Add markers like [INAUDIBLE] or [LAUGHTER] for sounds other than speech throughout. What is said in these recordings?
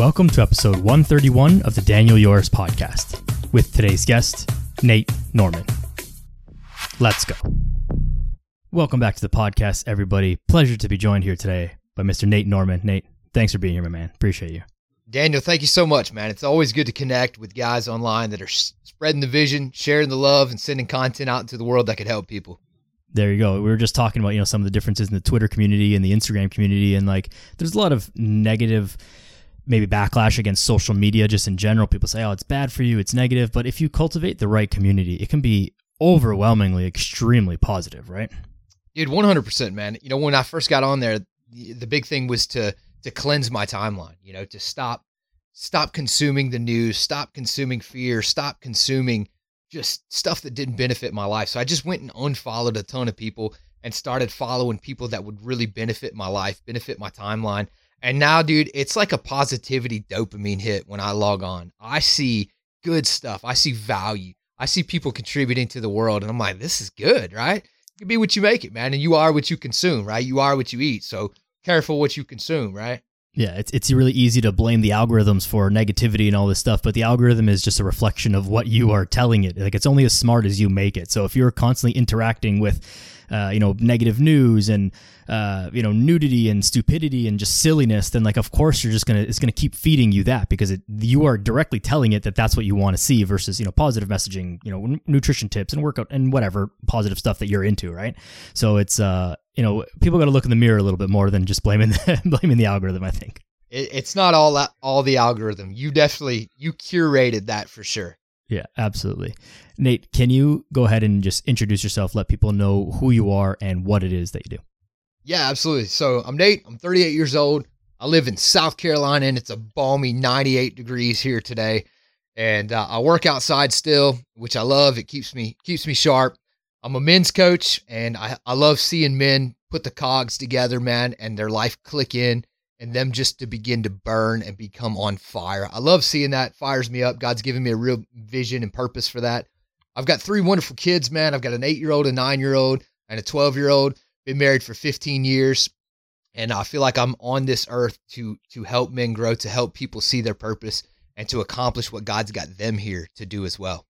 Welcome to episode 131 of the Daniel Yoris podcast with today's guest, Nate Norman. Let's go. Welcome back to the podcast, everybody. Pleasure to be joined here today by Mr. Nate Norman. Nate, thanks for being here, my man. Appreciate you. Daniel, thank you so much, man. It's always good to connect with guys online that are spreading the vision, sharing the love, and sending content out into the world that could help people. There you go. We were just talking about, you know, some of the differences in the Twitter community and the Instagram community and like there's a lot of negative maybe backlash against social media just in general. People say, "Oh, it's bad for you, it's negative," but if you cultivate the right community, it can be overwhelmingly extremely positive, right? Dude, 100%, man. You know, when I first got on there, the, big thing was to to cleanse my timeline, you know, to stop stop consuming the news, stop consuming fear, stop consuming just stuff that didn't benefit my life. So I just went and unfollowed a ton of people and started following people that would really benefit my life, benefit my timeline. And now, dude, it's like a positivity dopamine hit when I log on. I see good stuff. I see value. I see people contributing to the world. And I'm like, this is good, right? You can be what you make it, man. And you are what you consume, right? You are what you eat. So careful what you consume, right? Yeah, it's it's really easy to blame the algorithms for negativity and all this stuff, but the algorithm is just a reflection of what you are telling it. Like it's only as smart as you make it. So if you're constantly interacting with uh, you know, negative news and uh, you know, nudity and stupidity and just silliness, then like of course you're just gonna it's gonna keep feeding you that because it you are directly telling it that that's what you want to see versus you know positive messaging, you know, n- nutrition tips and workout and whatever positive stuff that you're into, right? So it's uh you know people got to look in the mirror a little bit more than just blaming [LAUGHS] the, blaming the algorithm. I think it's not all all the algorithm. You definitely you curated that for sure. Yeah, absolutely. Nate, can you go ahead and just introduce yourself, let people know who you are and what it is that you do? Yeah, absolutely. So I'm Nate. I'm 38 years old. I live in South Carolina and it's a balmy 98 degrees here today. And uh, I work outside still, which I love. It keeps me keeps me sharp. I'm a men's coach and I, I love seeing men put the cogs together, man, and their life click in and them just to begin to burn and become on fire. I love seeing that. Fires me up. God's given me a real vision and purpose for that. I've got three wonderful kids, man. I've got an eight year old, a nine year old, and a 12 year old. Been married for 15 years. And I feel like I'm on this earth to to help men grow, to help people see their purpose, and to accomplish what God's got them here to do as well.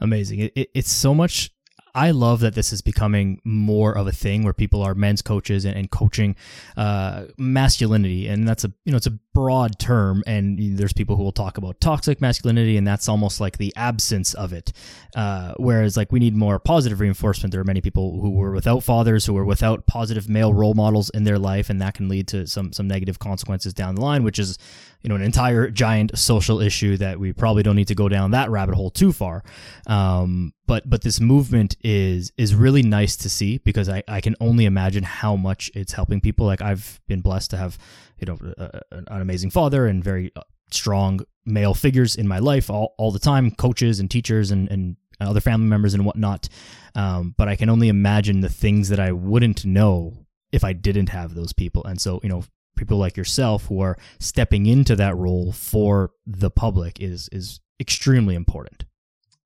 Amazing. It, it, it's so much I love that this is becoming more of a thing where people are men's coaches and, and coaching uh, masculinity, and that's a you know it's a broad term, and there's people who will talk about toxic masculinity, and that's almost like the absence of it. Uh, whereas like we need more positive reinforcement. There are many people who were without fathers, who were without positive male role models in their life, and that can lead to some some negative consequences down the line, which is you know an entire giant social issue that we probably don't need to go down that rabbit hole too far. Um, but but this movement is is really nice to see because I, I can only imagine how much it's helping people. Like I've been blessed to have you know a, an amazing father and very uh, strong male figures in my life all, all the time, coaches and teachers and, and other family members and whatnot. Um, but I can only imagine the things that I wouldn't know if I didn't have those people. And so, you know, people like yourself who are stepping into that role for the public is is extremely important.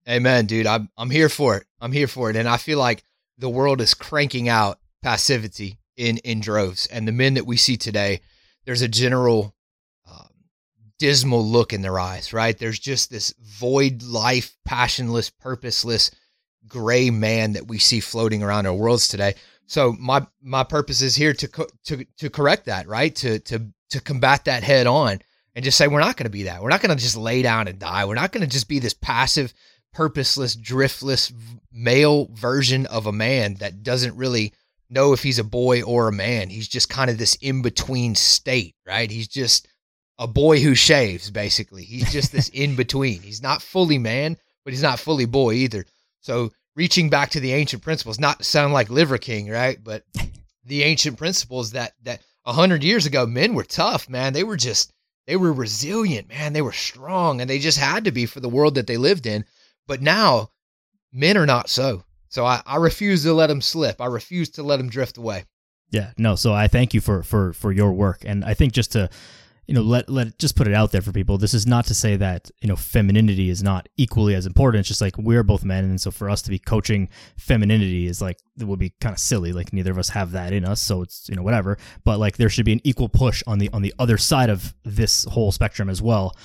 Amen, dude. I'm I'm here for it. I'm here for it, and I feel like the world is cranking out passivity in in droves, and the men that we see today, there's a general um, dismal look in their eyes. Right? There's just this void life, passionless, purposeless, gray man that we see floating around our worlds today. So my my purpose is here to co- to to correct that, right? To to to combat that head on and just say we're not going to be that. We're not going to just lay down and die. We're not going to just be this passive purposeless, driftless male version of a man that doesn't really know if he's a boy or a man. He's just kind of this in between state, right? He's just a boy who shaves, basically. He's just this [LAUGHS] in between. He's not fully man, but he's not fully boy either. So, reaching back to the ancient principles, not to sound like Liver King, right? But [LAUGHS] the ancient principles that that a hundred years ago, men were tough, man. They were just they were resilient, man. They were strong, and they just had to be for the world that they lived in. But now men are not so. So I, I refuse to let them slip. I refuse to let them drift away. Yeah, no. So I thank you for for for your work, and I think just to you know, let let just put it out there for people. This is not to say that you know femininity is not equally as important. It's just like we're both men, and so for us to be coaching femininity is like it would be kind of silly. Like neither of us have that in us, so it's you know whatever. But like there should be an equal push on the on the other side of this whole spectrum as well.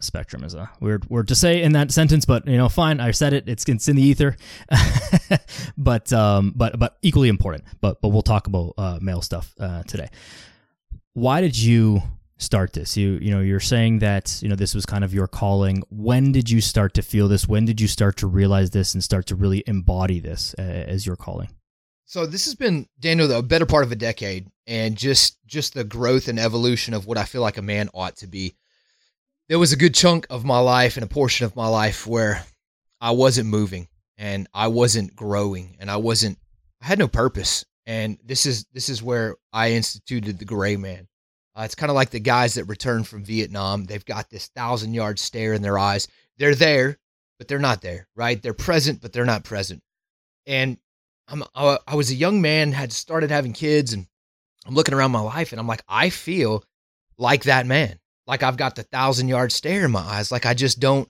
Spectrum is a weird word to say in that sentence, but you know, fine. I said it. It's, it's in the ether, [LAUGHS] but um, but but equally important. But but we'll talk about uh, male stuff uh, today. Why did you start this? You you know you're saying that you know this was kind of your calling. When did you start to feel this? When did you start to realize this and start to really embody this uh, as your calling? So this has been Daniel a better part of a decade, and just just the growth and evolution of what I feel like a man ought to be. There was a good chunk of my life and a portion of my life where I wasn't moving and I wasn't growing and I wasn't I had no purpose. And this is this is where I instituted the gray man. Uh, it's kind of like the guys that return from Vietnam. They've got this thousand yard stare in their eyes. They're there, but they're not there, right? They're present, but they're not present. And I'm, I was a young man, had started having kids, and I'm looking around my life, and I'm like, I feel like that man. Like I've got the thousand yard stare in my eyes. Like I just don't,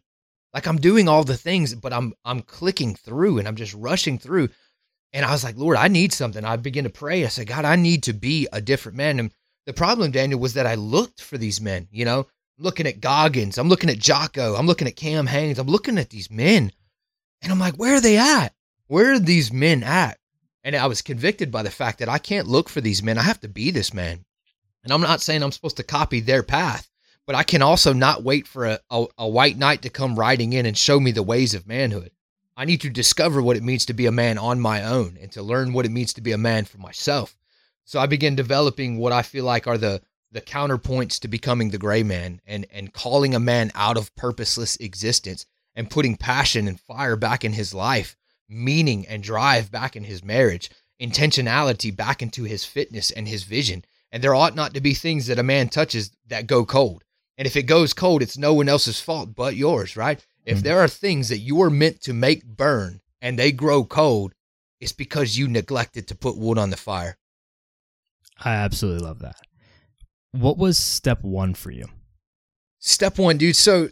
like I'm doing all the things, but I'm I'm clicking through and I'm just rushing through. And I was like, Lord, I need something. I begin to pray. I said, God, I need to be a different man. And the problem, Daniel, was that I looked for these men, you know, I'm looking at Goggins, I'm looking at Jocko, I'm looking at Cam Hanes, I'm looking at these men. And I'm like, where are they at? Where are these men at? And I was convicted by the fact that I can't look for these men. I have to be this man. And I'm not saying I'm supposed to copy their path, but I can also not wait for a, a, a white knight to come riding in and show me the ways of manhood. I need to discover what it means to be a man on my own and to learn what it means to be a man for myself. So I began developing what I feel like are the the counterpoints to becoming the gray man and and calling a man out of purposeless existence and putting passion and fire back in his life, meaning and drive back in his marriage, intentionality back into his fitness and his vision. And there ought not to be things that a man touches that go cold. And if it goes cold, it's no one else's fault but yours, right? If mm-hmm. there are things that you are meant to make burn and they grow cold, it's because you neglected to put wood on the fire. I absolutely love that. What was step one for you? Step one, dude. So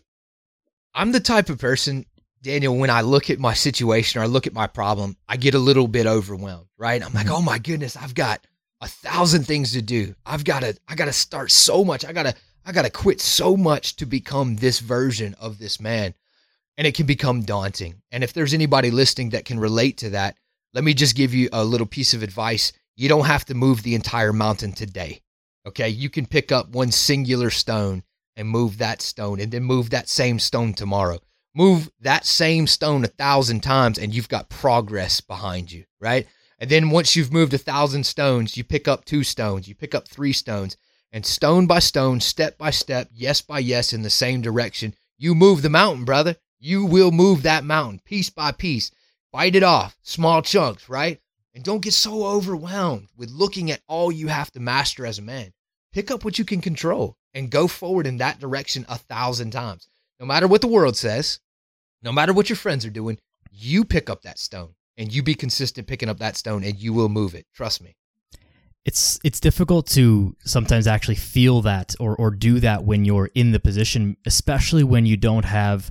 I'm the type of person, Daniel, when I look at my situation or I look at my problem, I get a little bit overwhelmed, right? I'm like, mm-hmm. oh my goodness, I've got a thousand things to do. I've got to, I got to start so much. I got to, I got to quit so much to become this version of this man. And it can become daunting. And if there's anybody listening that can relate to that, let me just give you a little piece of advice you don't have to move the entire mountain today. Okay. You can pick up one singular stone and move that stone and then move that same stone tomorrow. Move that same stone a thousand times and you've got progress behind you, right? And then once you've moved a thousand stones, you pick up two stones, you pick up three stones, and stone by stone, step by step, yes by yes, in the same direction, you move the mountain, brother. You will move that mountain piece by piece. Bite it off, small chunks, right? And don't get so overwhelmed with looking at all you have to master as a man. Pick up what you can control and go forward in that direction a thousand times. No matter what the world says, no matter what your friends are doing, you pick up that stone and you be consistent picking up that stone and you will move it. Trust me. It's it's difficult to sometimes actually feel that or or do that when you're in the position, especially when you don't have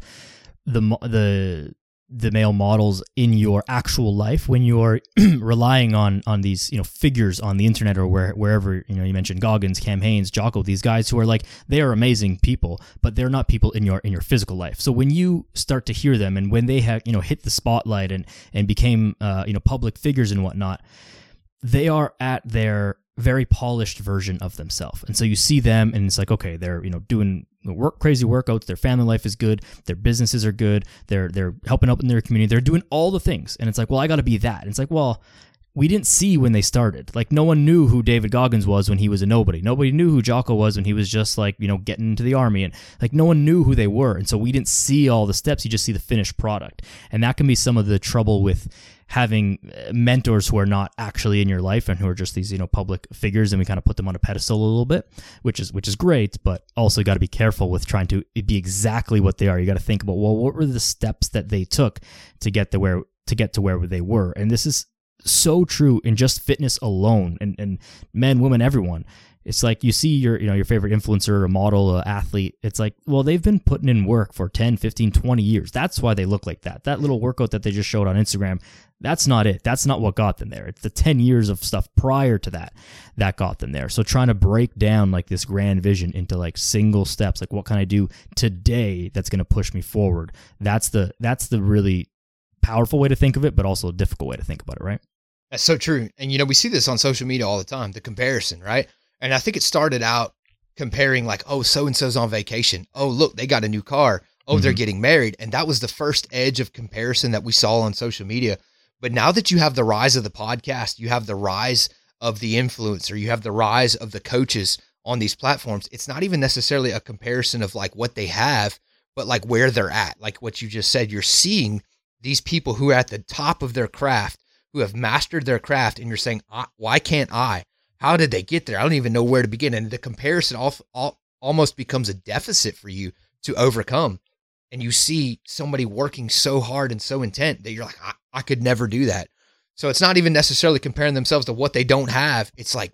the the the male models in your actual life when you're [CLEARS THROAT] relying on on these you know figures on the internet or where wherever you know you mentioned Goggins, Cam Hanes, Jocko, these guys who are like they are amazing people, but they're not people in your in your physical life. So when you start to hear them and when they have you know hit the spotlight and and became uh, you know public figures and whatnot, they are at their very polished version of themselves. And so you see them and it's like, okay, they're, you know, doing work crazy workouts, their family life is good, their businesses are good, they're they're helping out in their community, they're doing all the things. And it's like, well, I gotta be that. And it's like, well, we didn't see when they started. Like no one knew who David Goggins was when he was a nobody. Nobody knew who Jocko was when he was just like, you know, getting into the army and like no one knew who they were. And so we didn't see all the steps, you just see the finished product. And that can be some of the trouble with having uh, mentors who are not actually in your life and who are just these, you know, public figures and we kind of put them on a pedestal a little bit, which is which is great, but also got to be careful with trying to be exactly what they are. You got to think about, well, what were the steps that they took to get to where to get to where they were? And this is so true in just fitness alone and, and men, women, everyone. It's like you see your, you know, your favorite influencer, a model, a athlete. It's like, well, they've been putting in work for 10, 15, 20 years. That's why they look like that. That little workout that they just showed on Instagram, that's not it. That's not what got them there. It's the 10 years of stuff prior to that that got them there. So trying to break down like this grand vision into like single steps, like what can I do today that's going to push me forward? That's the that's the really powerful way to think of it, but also a difficult way to think about it, right? That's so true. And you know, we see this on social media all the time, the comparison, right? And I think it started out comparing like, oh, so and so's on vacation. Oh, look, they got a new car. Oh, mm-hmm. they're getting married. And that was the first edge of comparison that we saw on social media. But now that you have the rise of the podcast, you have the rise of the influencer, you have the rise of the coaches on these platforms. It's not even necessarily a comparison of like what they have, but like where they're at. Like what you just said, you're seeing these people who are at the top of their craft, who have mastered their craft, and you're saying, why can't I? How did they get there? I don't even know where to begin. And the comparison all, all, almost becomes a deficit for you to overcome. And you see somebody working so hard and so intent that you're like, I, I could never do that. So it's not even necessarily comparing themselves to what they don't have. It's like,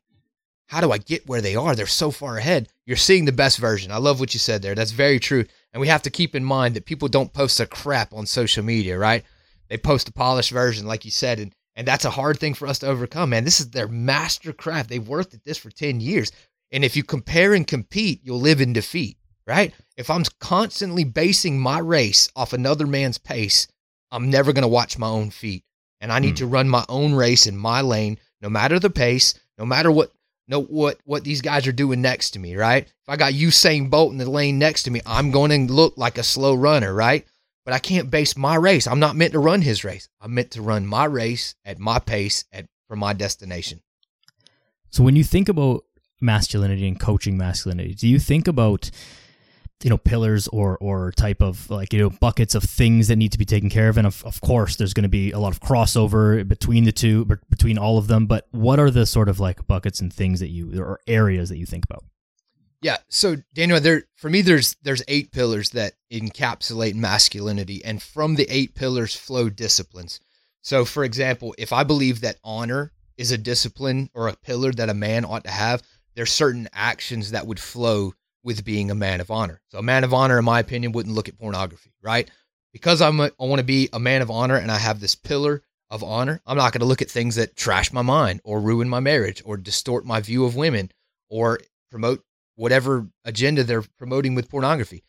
how do I get where they are? They're so far ahead. You're seeing the best version. I love what you said there. That's very true. And we have to keep in mind that people don't post a crap on social media, right? They post a polished version, like you said, and and that's a hard thing for us to overcome, man. This is their master craft. They've worked at this for 10 years. And if you compare and compete, you'll live in defeat, right? If I'm constantly basing my race off another man's pace, I'm never going to watch my own feet. And I need mm. to run my own race in my lane, no matter the pace, no matter what no what what these guys are doing next to me, right? If I got Usain Bolt in the lane next to me, I'm going to look like a slow runner, right? but I can't base my race. I'm not meant to run his race. I'm meant to run my race at my pace at for my destination. So when you think about masculinity and coaching masculinity, do you think about you know pillars or or type of like you know buckets of things that need to be taken care of and of, of course there's going to be a lot of crossover between the two between all of them but what are the sort of like buckets and things that you or areas that you think about yeah. So Daniel, there for me, there's there's eight pillars that encapsulate masculinity, and from the eight pillars flow disciplines. So, for example, if I believe that honor is a discipline or a pillar that a man ought to have, there's certain actions that would flow with being a man of honor. So, a man of honor, in my opinion, wouldn't look at pornography, right? Because I'm a, I want to be a man of honor, and I have this pillar of honor. I'm not going to look at things that trash my mind or ruin my marriage or distort my view of women or promote whatever agenda they're promoting with pornography.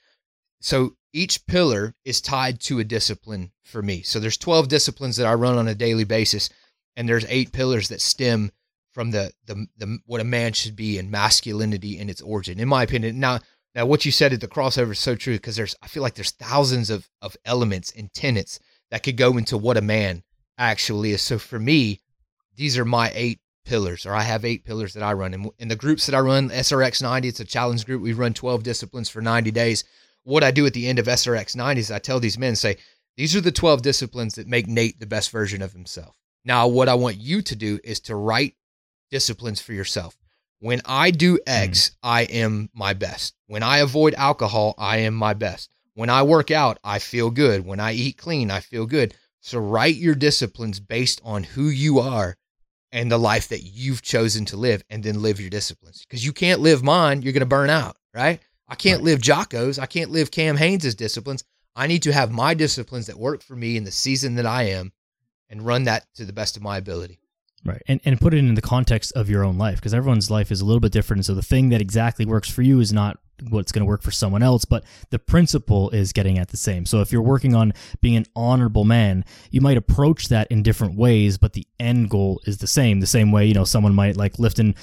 So each pillar is tied to a discipline for me. So there's 12 disciplines that I run on a daily basis and there's eight pillars that stem from the the, the what a man should be and masculinity in its origin in my opinion. Now now what you said at the crossover is so true because there's I feel like there's thousands of of elements and tenets that could go into what a man actually is. So for me, these are my eight pillars, or I have eight pillars that I run. And in the groups that I run, SRX 90, it's a challenge group. We run 12 disciplines for 90 days. What I do at the end of SRX 90 is I tell these men, say, these are the 12 disciplines that make Nate the best version of himself. Now, what I want you to do is to write disciplines for yourself. When I do X, mm. I am my best. When I avoid alcohol, I am my best. When I work out, I feel good. When I eat clean, I feel good. So write your disciplines based on who you are and the life that you've chosen to live and then live your disciplines. Because you can't live mine, you're going to burn out, right? I can't right. live Jocko's, I can't live Cam Hanes' disciplines. I need to have my disciplines that work for me in the season that I am and run that to the best of my ability. Right. And, and put it in the context of your own life because everyone's life is a little bit different. So the thing that exactly works for you is not what's going to work for someone else, but the principle is getting at the same. So if you're working on being an honorable man, you might approach that in different ways, but the end goal is the same. The same way, you know, someone might like lifting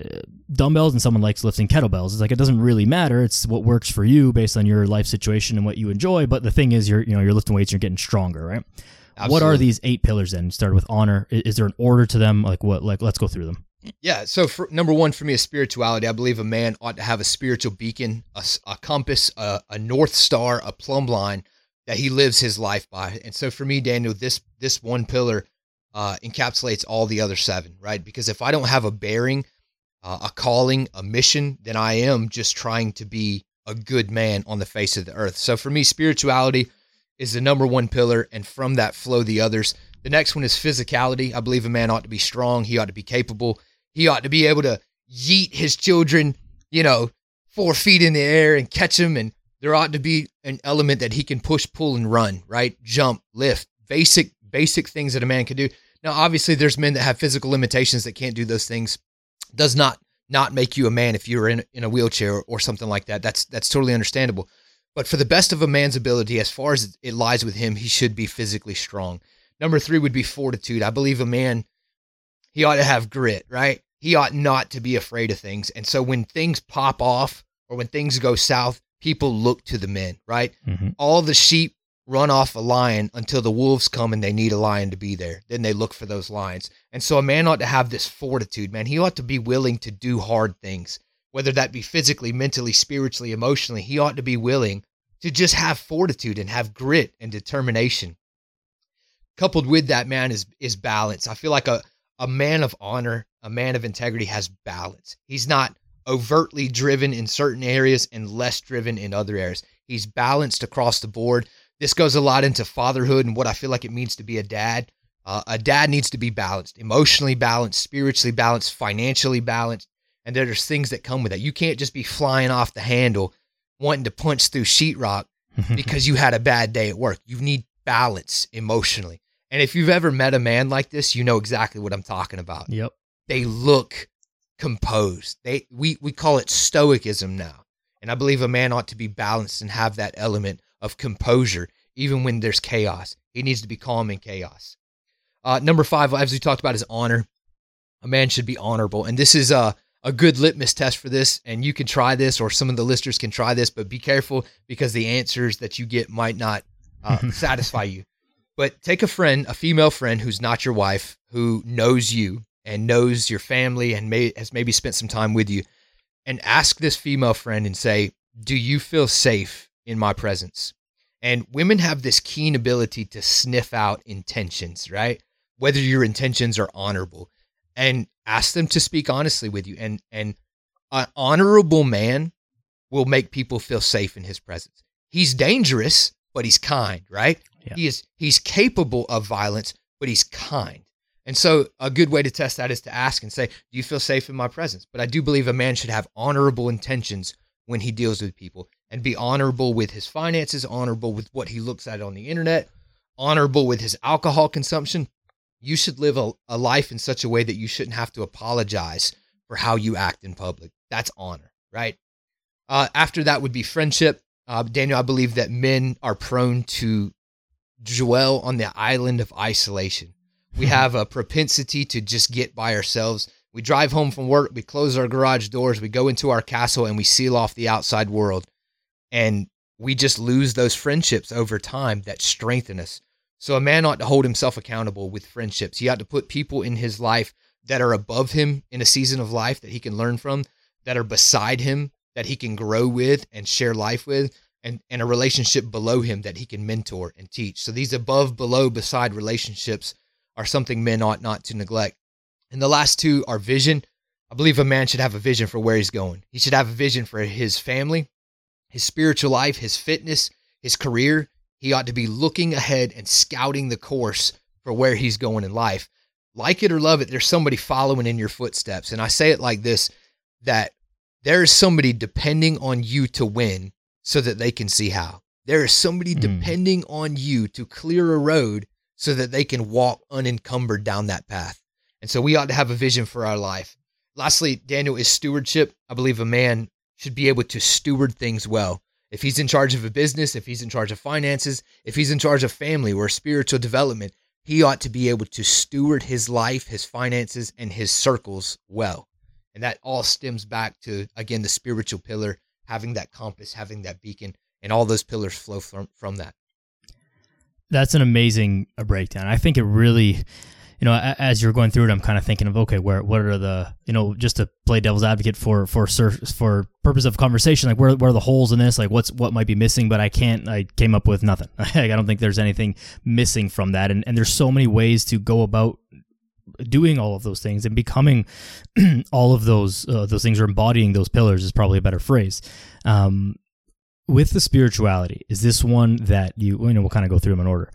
uh, dumbbells and someone likes lifting kettlebells. It's like it doesn't really matter. It's what works for you based on your life situation and what you enjoy. But the thing is, you're you know you're lifting weights, and you're getting stronger, right? Absolutely. What are these eight pillars then? Start with honor. Is there an order to them? Like what? Like let's go through them. Yeah. So for, number one for me is spirituality. I believe a man ought to have a spiritual beacon, a, a compass, a, a north star, a plumb line that he lives his life by. And so for me, Daniel, this this one pillar uh, encapsulates all the other seven, right? Because if I don't have a bearing, uh, a calling, a mission, then I am just trying to be a good man on the face of the earth. So for me, spirituality is the number one pillar, and from that flow the others. The next one is physicality. I believe a man ought to be strong. He ought to be capable. He ought to be able to yeet his children, you know, four feet in the air and catch them. And there ought to be an element that he can push, pull, and run, right? Jump, lift, basic, basic things that a man can do. Now, obviously, there's men that have physical limitations that can't do those things. Does not not make you a man if you're in in a wheelchair or, or something like that. That's that's totally understandable. But for the best of a man's ability, as far as it lies with him, he should be physically strong. Number three would be fortitude. I believe a man, he ought to have grit, right? He ought not to be afraid of things. And so when things pop off or when things go south, people look to the men, right? Mm-hmm. All the sheep run off a lion until the wolves come and they need a lion to be there. Then they look for those lions. And so a man ought to have this fortitude, man. He ought to be willing to do hard things, whether that be physically, mentally, spiritually, emotionally. He ought to be willing to just have fortitude and have grit and determination. Coupled with that, man, is is balance. I feel like a, a man of honor, a man of integrity has balance. He's not overtly driven in certain areas and less driven in other areas. He's balanced across the board. This goes a lot into fatherhood and what I feel like it means to be a dad. Uh, a dad needs to be balanced, emotionally balanced, spiritually balanced, financially balanced. And there's things that come with that. You can't just be flying off the handle wanting to punch through sheetrock [LAUGHS] because you had a bad day at work. You need balance emotionally. And if you've ever met a man like this, you know exactly what I'm talking about. Yep. They look composed. They we we call it stoicism now. And I believe a man ought to be balanced and have that element of composure, even when there's chaos. He needs to be calm in chaos. Uh, number five, as we talked about, is honor. A man should be honorable, and this is a a good litmus test for this. And you can try this, or some of the listeners can try this, but be careful because the answers that you get might not uh, [LAUGHS] satisfy you. But take a friend, a female friend who's not your wife, who knows you and knows your family and may, has maybe spent some time with you, and ask this female friend and say, "Do you feel safe in my presence. And women have this keen ability to sniff out intentions, right? Whether your intentions are honorable and ask them to speak honestly with you. And, and an honorable man will make people feel safe in his presence. He's dangerous, but he's kind, right? Yeah. He is, he's capable of violence, but he's kind. And so a good way to test that is to ask and say, do you feel safe in my presence? But I do believe a man should have honorable intentions when he deals with people and be honorable with his finances, honorable with what he looks at on the internet, honorable with his alcohol consumption. You should live a, a life in such a way that you shouldn't have to apologize for how you act in public. That's honor, right? Uh, after that would be friendship. Uh, Daniel, I believe that men are prone to dwell on the island of isolation. We have a propensity to just get by ourselves. We drive home from work, we close our garage doors, we go into our castle, and we seal off the outside world and we just lose those friendships over time that strengthen us. So a man ought to hold himself accountable with friendships. He ought to put people in his life that are above him in a season of life that he can learn from, that are beside him that he can grow with and share life with, and, and a relationship below him that he can mentor and teach. So these above, below, beside relationships are something men ought not to neglect. And the last two are vision. I believe a man should have a vision for where he's going. He should have a vision for his family his spiritual life, his fitness, his career, he ought to be looking ahead and scouting the course for where he's going in life. Like it or love it, there's somebody following in your footsteps. And I say it like this that there is somebody depending on you to win so that they can see how. There is somebody mm. depending on you to clear a road so that they can walk unencumbered down that path. And so we ought to have a vision for our life. Lastly, Daniel is stewardship. I believe a man should be able to steward things well. If he's in charge of a business, if he's in charge of finances, if he's in charge of family or spiritual development, he ought to be able to steward his life, his finances, and his circles well. And that all stems back to, again, the spiritual pillar, having that compass, having that beacon, and all those pillars flow from, from that. That's an amazing uh, breakdown. I think it really you know, as you're going through it, I'm kind of thinking of okay, where what are the you know just to play devil's advocate for for for purpose of conversation, like where where are the holes in this, like what's what might be missing, but I can't. I came up with nothing. [LAUGHS] I don't think there's anything missing from that, and and there's so many ways to go about doing all of those things and becoming [CLEARS THROAT] all of those uh, those things or embodying those pillars is probably a better phrase. Um, with the spirituality, is this one that you you know we'll kind of go through them in order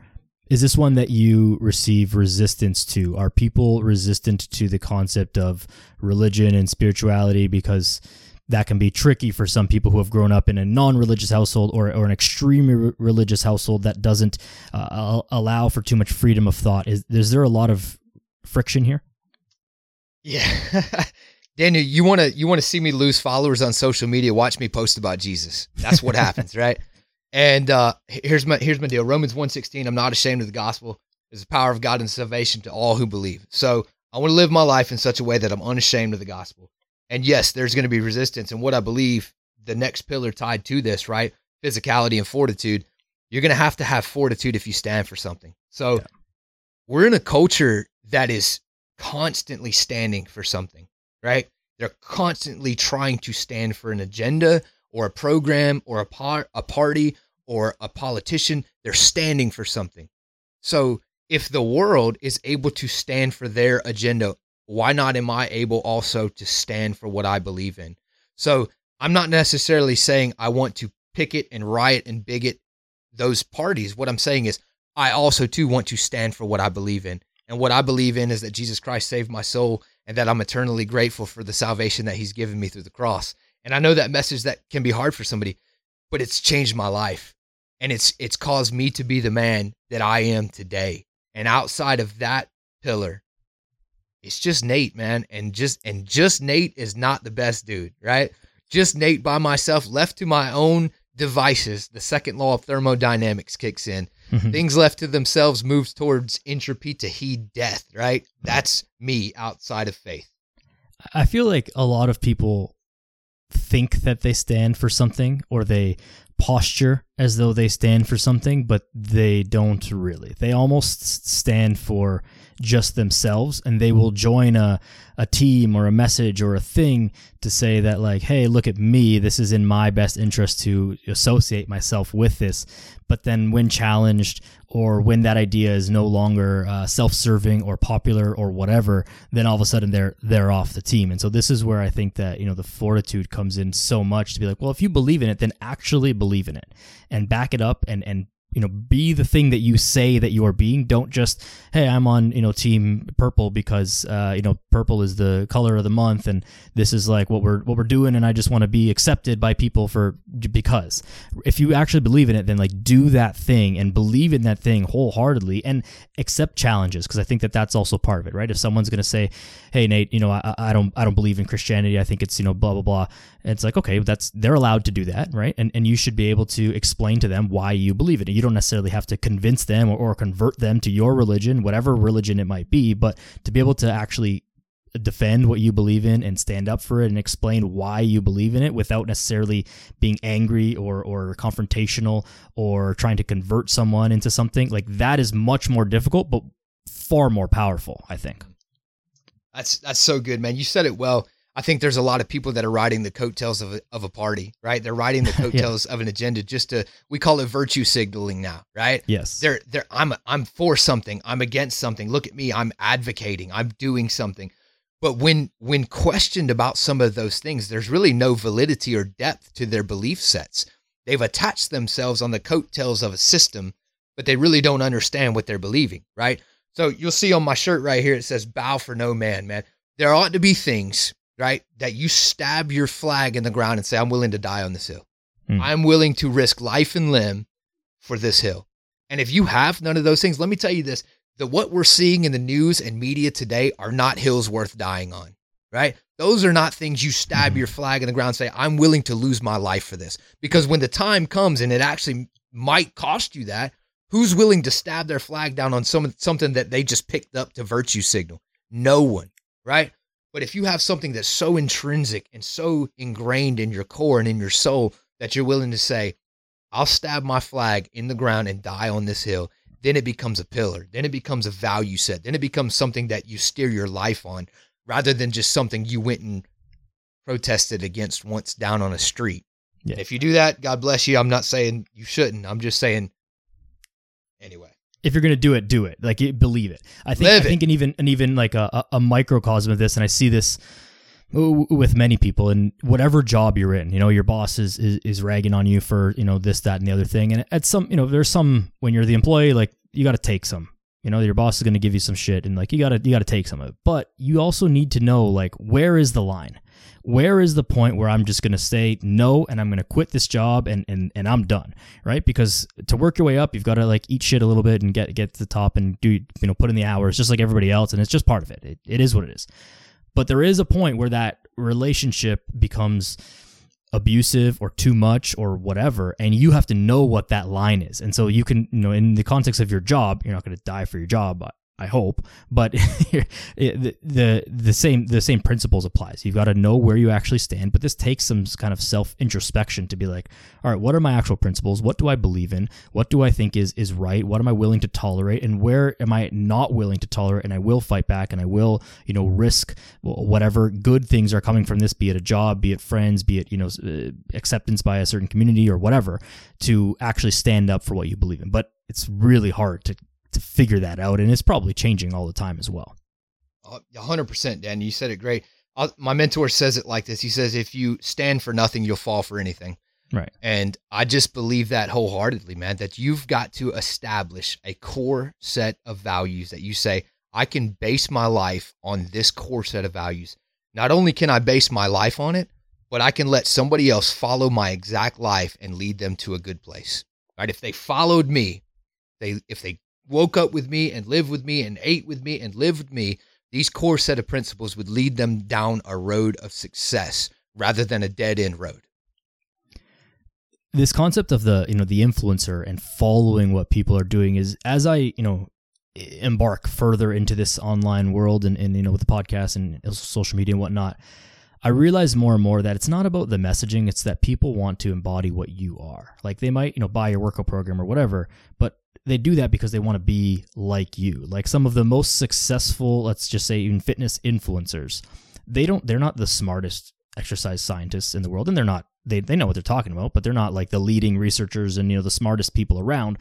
Is this one that you receive resistance to? Are people resistant to the concept of religion and spirituality because that can be tricky for some people who have grown up in a non-religious household or, or an extremely re- religious household that doesn't uh, allow for too much freedom of thought. Is is there a lot of friction here? Yeah, [LAUGHS] Daniel, you want to you want to see me lose followers on social media? Watch me post about Jesus. That's what happens, [LAUGHS] right? And uh, here's my here's my deal. Romans 1:16, I'm not ashamed of the gospel. It's the power of God and salvation to all who believe. So I want to live my life in such a way that I'm unashamed of the gospel. And yes, there's going to be resistance. And what I believe the next pillar tied to this, right? Physicality and fortitude. You're going to have to have fortitude if you stand for something. So yeah. we're in a culture that is constantly standing for something, right? They're constantly trying to stand for an agenda or a program or a par- a party or a politician. They're standing for something. So if the world is able to stand for their agenda, why not am I able also to stand for what I believe in? So I'm not necessarily saying I want to picket and riot and bigot those parties. What I'm saying is I also too want to stand for what I believe in. And what I believe in is that Jesus Christ saved my soul and that I'm eternally grateful for the salvation that he's given me through the cross. And I know that message that can be hard for somebody, but it's changed my life. And it's it's caused me to be the man that I am today. And outside of that pillar, it's just Nate, man. And just and just Nate is not the best dude, right? Just Nate by myself, left to my own devices, the second law of thermodynamics kicks in. Mm-hmm. Things left to themselves moves towards entropy to heat death, right? That's me outside of faith. I feel like a lot of people think that they stand for something or they posture as though they stand for something, but they don't really. They almost stand for just themselves and they will join a, a team or a message or a thing to say that like hey look at me. This is in my best interest to associate myself with this. But then when challenged or when that idea is no longer uh, self-serving or popular or whatever then all of a sudden they're they're off the team. And so this is where i think that you know the fortitude comes in so much to be like well if you believe in it then actually believe in it and back it up and and you know be the thing that you say that you are being. Don't just hey i'm on you know team purple because uh, you know purple is the color of the month and this is like what we're what we're doing and i just want to be accepted by people for because. If you actually believe in it then like do that thing and believe in that thing wholeheartedly and accept challenges because i think that that's also part of it right? If someone's going to say hey nate you know I, I don't i don't believe in christianity i think it's you know blah blah blah it's like okay that's they're allowed to do that right? And and you should be able to explain to them why you believe in it. You don't necessarily have to convince them or, or convert them to your religion, whatever religion it might be, but to be able to actually defend what you believe in and stand up for it and explain why you believe in it without necessarily being angry or or confrontational or trying to convert someone into something like that is much more difficult but far more powerful i think. That's that's so good man. You said it well I think there's a lot of people that are riding the coattails of a, of a party, right? They're riding the [LAUGHS] coattails yeah. of an agenda just to we call it virtue signaling now, right? Yes. They're they're I'm I'm for something, I'm against something. Look at me, I'm advocating, I'm doing something. But when when questioned about some of those things, there's really no validity or depth to their belief sets. They've attached themselves on the coattails of a system, but they really don't understand what they're believing, right? So you'll see on my shirt right here it says bow for no man, man. There ought to be things right? That you stab your flag in the ground and say, I'm willing to die on this hill. Hmm. I'm willing to risk life and limb for this hill. And if you have none of those things, let me tell you this that what we're seeing in the news and media today are not hills worth dying on, right? Those are not things you stab hmm. your flag in the ground and say, I'm willing to lose my life for this. Because when the time comes and it actually might cost you that, who's willing to stab their flag down on some, something that they just picked up to virtue signal? No one, right? But if you have something that's so intrinsic and so ingrained in your core and in your soul that you're willing to say, I'll stab my flag in the ground and die on this hill, then it becomes a pillar. Then it becomes a value set. Then it becomes something that you steer your life on rather than just something you went and protested against once down on a street. Yeah. If you do that, God bless you. I'm not saying you shouldn't. I'm just saying anyway if you're gonna do it, do it. Like believe it. I think. Live I think an even an even like a, a microcosm of this, and I see this with many people in whatever job you're in. You know, your boss is, is is ragging on you for you know this, that, and the other thing. And at some, you know, there's some when you're the employee, like you got to take some. You know, your boss is going to give you some shit and like you got to you got to take some of it. But you also need to know like where is the line? Where is the point where I'm just going to say no and I'm going to quit this job and and and I'm done, right? Because to work your way up, you've got to like eat shit a little bit and get get to the top and do you know put in the hours just like everybody else and it's just part of it. It, it is what it is. But there is a point where that relationship becomes abusive or too much or whatever and you have to know what that line is and so you can you know in the context of your job you're not going to die for your job I hope, but [LAUGHS] the, the same the same principles applies. You've got to know where you actually stand, but this takes some kind of self introspection to be like, all right, what are my actual principles? What do I believe in? What do I think is is right? What am I willing to tolerate? And where am I not willing to tolerate? And I will fight back, and I will you know risk whatever good things are coming from this, be it a job, be it friends, be it you know uh, acceptance by a certain community or whatever, to actually stand up for what you believe in. But it's really hard to to figure that out, and it's probably changing all the time as well. Uh, hundred percent, Dan. You said it great. I'll, my mentor says it like this. He says, "If you stand for nothing, you'll fall for anything." Right. And I just believe that wholeheartedly, man. That you've got to establish a core set of values that you say, "I can base my life on this core set of values." Not only can I base my life on it, but I can let somebody else follow my exact life and lead them to a good place. Right? If they followed me, they if they woke up with me and lived with me and ate with me and lived with me, these core set of principles would lead them down a road of success rather than a dead end road. This concept of the, you know, the influencer and following what people are doing is as I, you know, embark further into this online world and, and you know, with the podcast and social media and whatnot, I realize more and more that it's not about the messaging, it's that people want to embody what you are. Like they might, you know, buy your workout program or whatever, but they do that because they want to be like you. Like some of the most successful, let's just say even fitness influencers, they don't they're not the smartest exercise scientists in the world and they're not they they know what they're talking about, but they're not like the leading researchers and you know the smartest people around,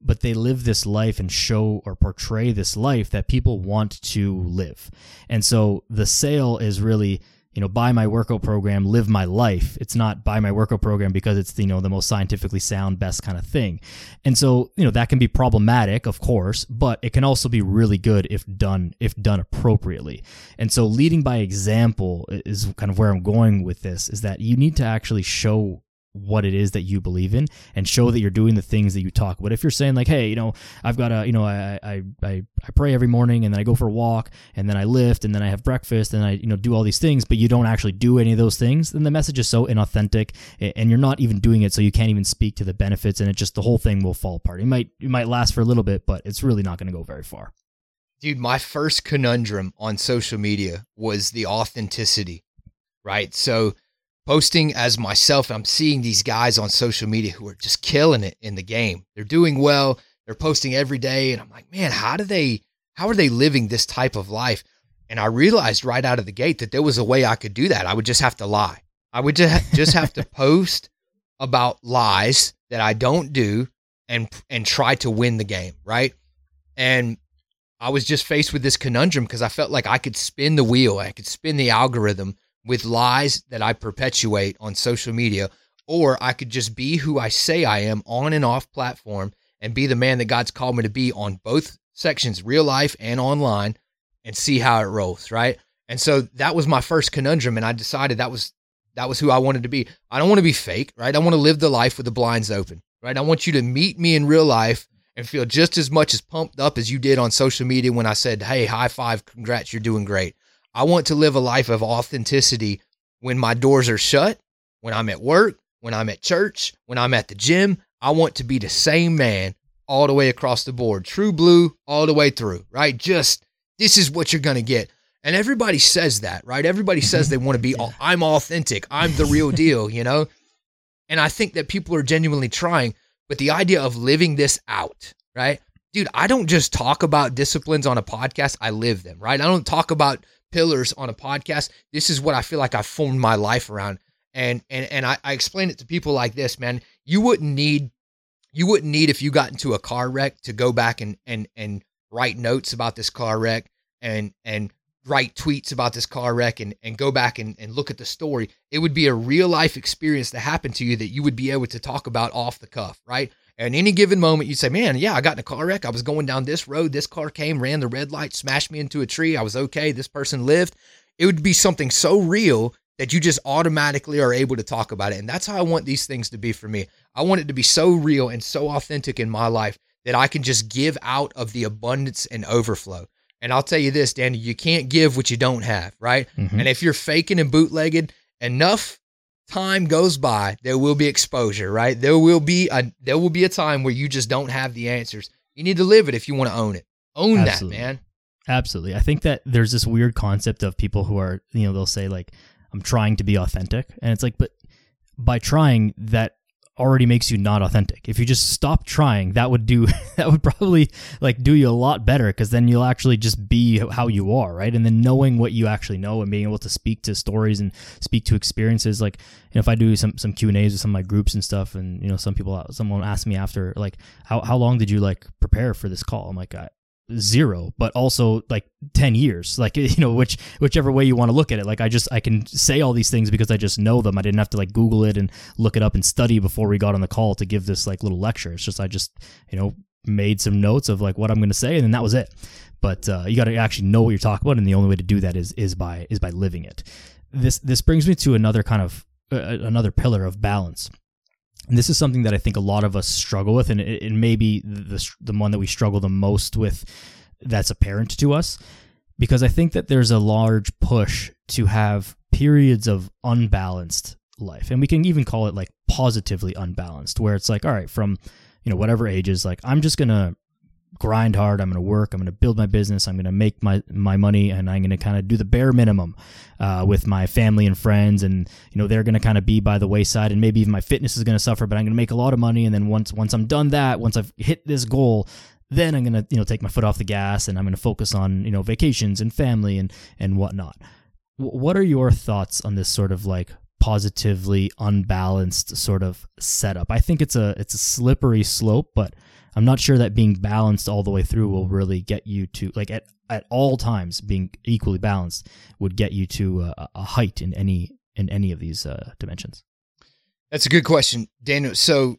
but they live this life and show or portray this life that people want to live. And so the sale is really you know, buy my workout program, live my life. It's not buy my workout program because it's, you know, the most scientifically sound, best kind of thing. And so, you know, that can be problematic, of course, but it can also be really good if done, if done appropriately. And so leading by example is kind of where I'm going with this is that you need to actually show what it is that you believe in and show that you're doing the things that you talk about. If you're saying like, hey, you know, I've got a, you know, I, I, I, I pray every morning and then I go for a walk and then I lift and then I have breakfast and I, you know, do all these things, but you don't actually do any of those things, then the message is so inauthentic and you're not even doing it. So you can't even speak to the benefits and it just, the whole thing will fall apart. It might, it might last for a little bit, but it's really not going to go very far. Dude, my first conundrum on social media was the authenticity, right? So, posting as myself. I'm seeing these guys on social media who are just killing it in the game. They're doing well. They're posting every day. And I'm like, man, how do they, how are they living this type of life? And I realized right out of the gate that there was a way I could do that. I would just have to lie. I would just, [LAUGHS] just have to post about lies that I don't do and, and try to win the game. Right. And I was just faced with this conundrum because I felt like I could spin the wheel. I could spin the algorithm with lies that I perpetuate on social media, or I could just be who I say I am on and off platform and be the man that God's called me to be on both sections, real life and online, and see how it rolls, right? And so that was my first conundrum, and I decided that was that was who I wanted to be. I don't want to be fake, right? I want to live the life with the blinds open, right? I want you to meet me in real life and feel just as much as pumped up as you did on social media when I said, "Hey, high five, congrats, you're doing great." I want to live a life of authenticity when my doors are shut, when I'm at work, when I'm at church, when I'm at the gym. I want to be the same man all the way across the board, true blue all the way through, right? Just this is what you're going to get. And everybody says that, right? Everybody mm-hmm. says they want to be, I'm authentic, I'm the real deal, you know? And I think that people are genuinely trying, but the idea of living this out, right? Dude, I don't just talk about disciplines on a podcast, I live them, right? I don't talk about pillars on a podcast. This is what I feel like I formed my life around. And and and I, I explain it to people like this, man. You wouldn't need you wouldn't need if you got into a car wreck to go back and and and write notes about this car wreck and and write tweets about this car wreck and, and go back and, and look at the story. It would be a real life experience that happened to you that you would be able to talk about off the cuff, right? At any given moment, you'd say, Man, yeah, I got in a car wreck. I was going down this road. This car came, ran the red light, smashed me into a tree. I was okay. This person lived. It would be something so real that you just automatically are able to talk about it. And that's how I want these things to be for me. I want it to be so real and so authentic in my life that I can just give out of the abundance and overflow. And I'll tell you this, Danny, you can't give what you don't have, right? Mhm. And if you're faking and bootlegging, enough time goes by, there will be exposure, right? There will be a there will be a time where you just don't have the answers. You need to live it if you want to own it. Own Absolutely. that, man. Absolutely. I think that there's this weird concept of people who are, you know, they'll say like, I'm trying to be authentic. And it's like, but by trying, that already makes you not authentic. If you just stop trying, that would do, [LAUGHS] that would probably like do you a lot better because then you'll actually just be how you are, right? And then knowing what you actually know and being able to speak to stories and speak to experiences. Like, you know, if I do some, some Q and A's with some of my groups and stuff, and, you know, some people, someone asked me after, like, how, how long did you like prepare for this call? I'm like, I, zero but also like 10 years like [LAUGHS] you know which whichever way you want to look at it. Like i just i can say all these things because i just know them. I didn't have to like google it and look it up and study before we got on the call to give this like little lecture. It's just i just you know made some notes of like what i'm going to say and then that was it. But uh, you got to actually know what you're talking about and the only way to do that is is by is by living it. This this brings me to another kind of uh, another pillar of balance and this is something that I think a lot of us struggle with, and it, it may be the, the one that we struggle the most with that's apparent to us. Because I think that there's a large push to have periods of unbalanced life. And we can even call it like positively unbalanced, where it's like, all right, from, you know, whatever ages, like, I'm just going to grind hard. I'm going to work. I'm going to build my business. I'm going to make my my money, and I'm going to kind of do the bare minimum uh, with my family and friends. And you know they're going to kind of be by the wayside, and maybe even my fitness is going to suffer. But I'm going to make a lot of money, and then once once I'm done that, once I've hit this goal, then I'm going to you know take my foot off the gas, and I'm going to focus on you know vacations and family and and whatnot. W- what are your thoughts on this sort of like positively unbalanced sort of setup? I think it's a it's a slippery slope, but I'm not sure that being balanced all the way through will really get you to like at at all times being equally balanced would get you to a, a height in any in any of these uh, dimensions. That's a good question, Daniel. So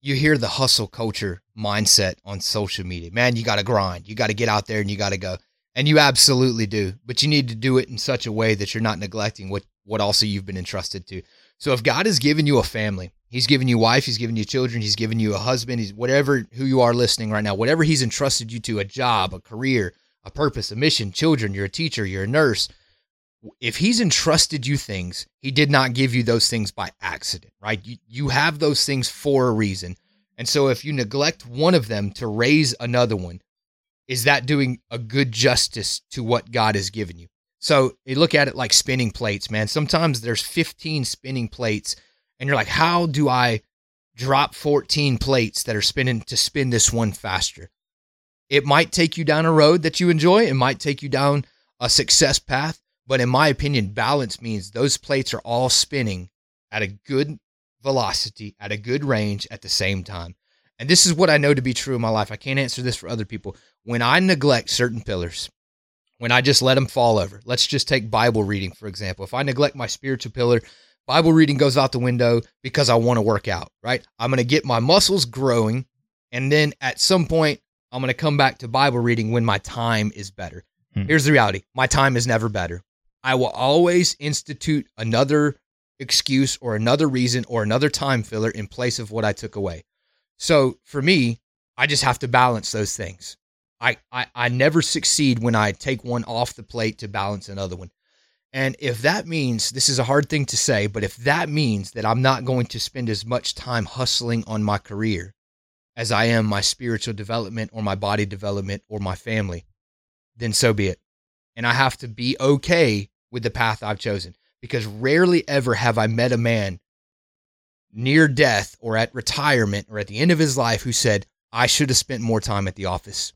you hear the hustle culture mindset on social media. Man, you got to grind. You got to get out there and you got to go. And you absolutely do. But you need to do it in such a way that you're not neglecting what what also you've been entrusted to. So if God has given you a family, He's given you wife, He's given you children, He's given you a husband, He's whatever who you are listening right now, whatever He's entrusted you to, a job, a career, a purpose, a mission, children, you're a teacher, you're a nurse. If He's entrusted you things, He did not give you those things by accident, right? You, you have those things for a reason. And so if you neglect one of them to raise another one, is that doing a good justice to what God has given you? So you look at it like spinning plates, man. Sometimes there's 15 spinning plates, and you're like, how do I drop 14 plates that are spinning to spin this one faster? It might take you down a road that you enjoy, it might take you down a success path, but in my opinion, balance means those plates are all spinning at a good velocity, at a good range at the same time. And this is what I know to be true in my life. I can't answer this for other people. When I neglect certain pillars, when I just let them fall over. Let's just take Bible reading, for example. If I neglect my spiritual pillar, Bible reading goes out the window because I want to work out, right? I'm going to get my muscles growing. And then at some point, I'm going to come back to Bible reading when my time is better. Hmm. Here's the reality my time is never better. I will always institute another excuse or another reason or another time filler in place of what I took away. So for me, I just have to balance those things. I, I, I never succeed when I take one off the plate to balance another one. And if that means, this is a hard thing to say, but if that means that I'm not going to spend as much time hustling on my career as I am my spiritual development or my body development or my family, then so be it. And I have to be okay with the path I've chosen because rarely ever have I met a man near death or at retirement or at the end of his life who said, I should have spent more time at the office.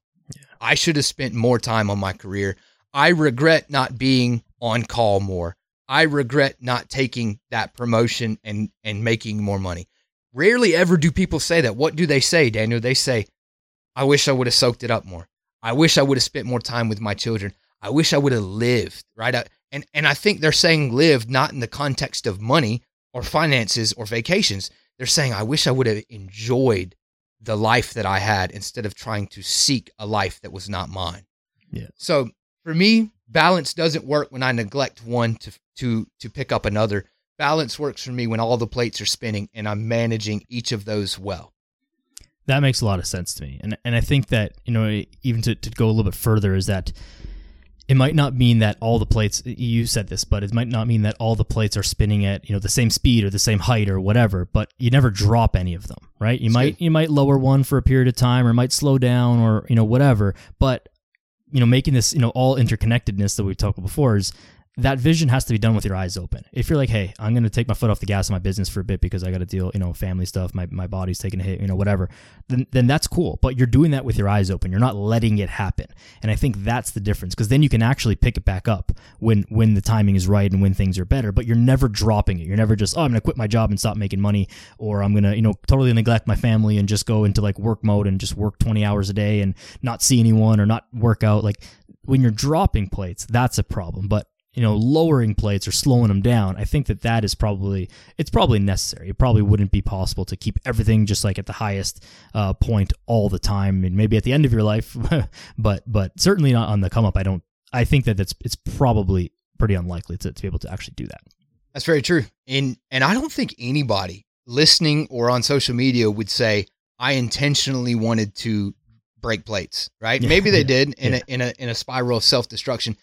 I should have spent more time on my career. I regret not being on call more. I regret not taking that promotion and and making more money. Rarely ever do people say that. What do they say, Daniel? They say, I wish I would have soaked it up more. I wish I would have spent more time with my children. I wish I would have lived, right? And and I think they're saying lived not in the context of money or finances or vacations. they're saying, I wish I would have enjoyed the life that I had instead of trying to seek a life that was not mine. Yeah. So for me, balance doesn't work when I neglect one to to to pick up another. Balance works for me when all the plates are spinning and I'm managing each of those well. That makes a lot of sense to me. And and I think that, you know, even to, to go a little bit further is that it might not mean that all the plates you said this but it might not mean that all the plates are spinning at you know the same speed or the same height or whatever but you never drop any of them right you That's might good. you might lower one for a period of time or might slow down or you know whatever but you know making this you know all interconnectedness that we talked about before is that vision has to be done with your eyes open. If you're like, hey, I'm to take my foot off the gas in my business for a bit because I got to deal, you know, family stuff, my, my body's taking a hit, you know, whatever, then, then that's cool. But you're doing that with your eyes open. You're not letting it happen. And I think that's the difference because then you can actually pick it back up when, when the timing is right and when things are better, but you're never dropping it. You're never just, oh, I'm to quit my job and stop making money or I'm to, you know, totally neglect my family and just go into like work mode and just work 20 hours a day and not see anyone or not work out. Like when you're dropping plates, that's a problem. But you know lowering plates or slowing them down i think that that is probably it's probably necessary it probably wouldn't be possible to keep everything just like at the highest uh, point all the time and maybe at the end of your life [LAUGHS] but but certainly not on the come up i don't i think that that's it's probably pretty unlikely to, to be able to actually do that That's very true. And and I don't think anybody listening or on social media would say I intentionally wanted to break plates, right? Yeah, Maybe they yeah, did in yeah. a in a in a spiral of self-destruction.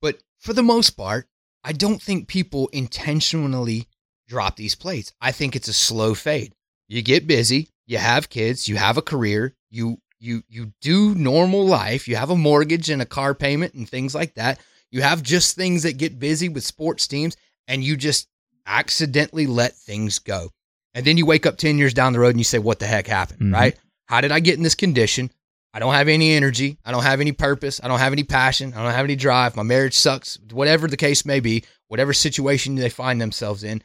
But for the most part, I don't think people intentionally drop these plates. I think it's a slow fade. You get busy, you have kids, you have a career, you you you do normal life, you have a mortgage and a car payment and things like that. You have just things that get busy with sports teams and you just accidentally let things go. And then you wake up 10 years down the road and you say, What the heck happened? Mhm. Right? How did I get in this condition? I don't have any energy. I don't have any purpose. I don't have any passion. I don't have any drive. My marriage sucks. Whatever the case may be, whatever situation they find themselves in.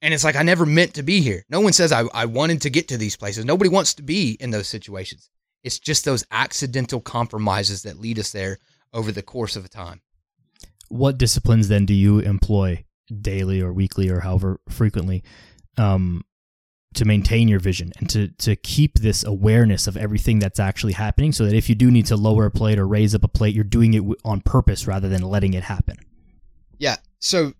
And it's like, I never meant to be here. No one says I, I wanted to get to these places. Nobody wants to be in those situations. It's just those accidental compromises that lead us there over the course of a time. what disciplines then do you employ daily or weekly or however frequently um, to maintain your vision and to to keep this awareness of everything that's actually happening so that if you do need to lower a plate or raise up a plate you're doing it on purpose rather than letting it happen Yeah. So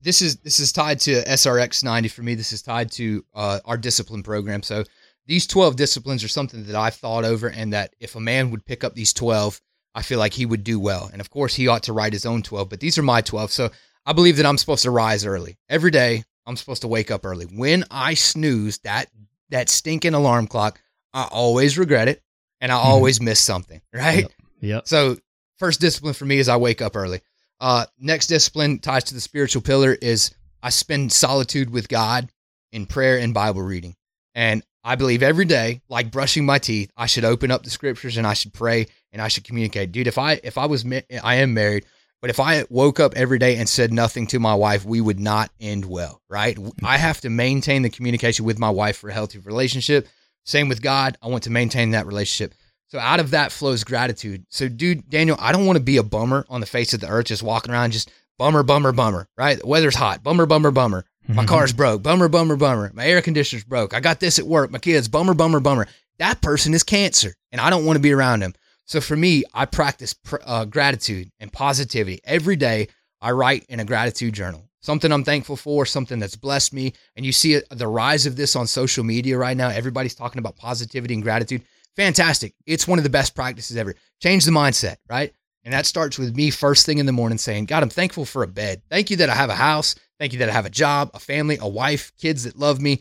this is this is tied to SRX 90 for me. This is tied to uh, our discipline program. So these 12 disciplines are something that I've thought over and that if a man would pick up these 12, I feel like he would do well. And of course, he ought to write his own 12, but these are my 12. So I believe that I'm supposed to rise early. Every day, I'm supposed to wake up early. When I snooze that that stinking alarm clock, I always regret it and I Mhm. always miss something, [LAUGHS] right? Yep. yep So first discipline for me is I wake up early. Uh, next discipline ties to the spiritual pillar is I spend solitude with God in prayer and Bible reading. And I believe every day, like brushing my teeth, I should open up the scriptures and I should pray and I should communicate. Dude, if I if I was ma- I am married, but if I woke up every day and said nothing to my wife, we would not end well, right? Mm-hmm. I have to maintain the communication with my wife for a healthy relationship. Same with God. I want to maintain that relationship. So out of that flows gratitude. So, dude, Daniel, I don't want to be a bummer on the face of the earth, just walking around, just bummer, bummer, bummer, right? The weather's hot, bummer, bummer, bummer. My mm-hmm. car's broke, bummer, bummer, bummer. My air conditioner's broke. I got this at work. My kids, bummer, bummer, bummer. That person is cancer, and I don't want to be around him. So for me, I practice pr- uh, gratitude and positivity every day. I write in a gratitude journal, something I'm thankful for, something that's blessed me. And you see it, the rise of this on social media right now. Everybody's talking about positivity and gratitude. Fantastic. It's one of the best practices ever. Change the mindset, right? And that starts with me first thing in the morning saying, God, I'm thankful for a bed. Thank you that I have a house. Thank you that I have a job, a family, a wife, kids that love me.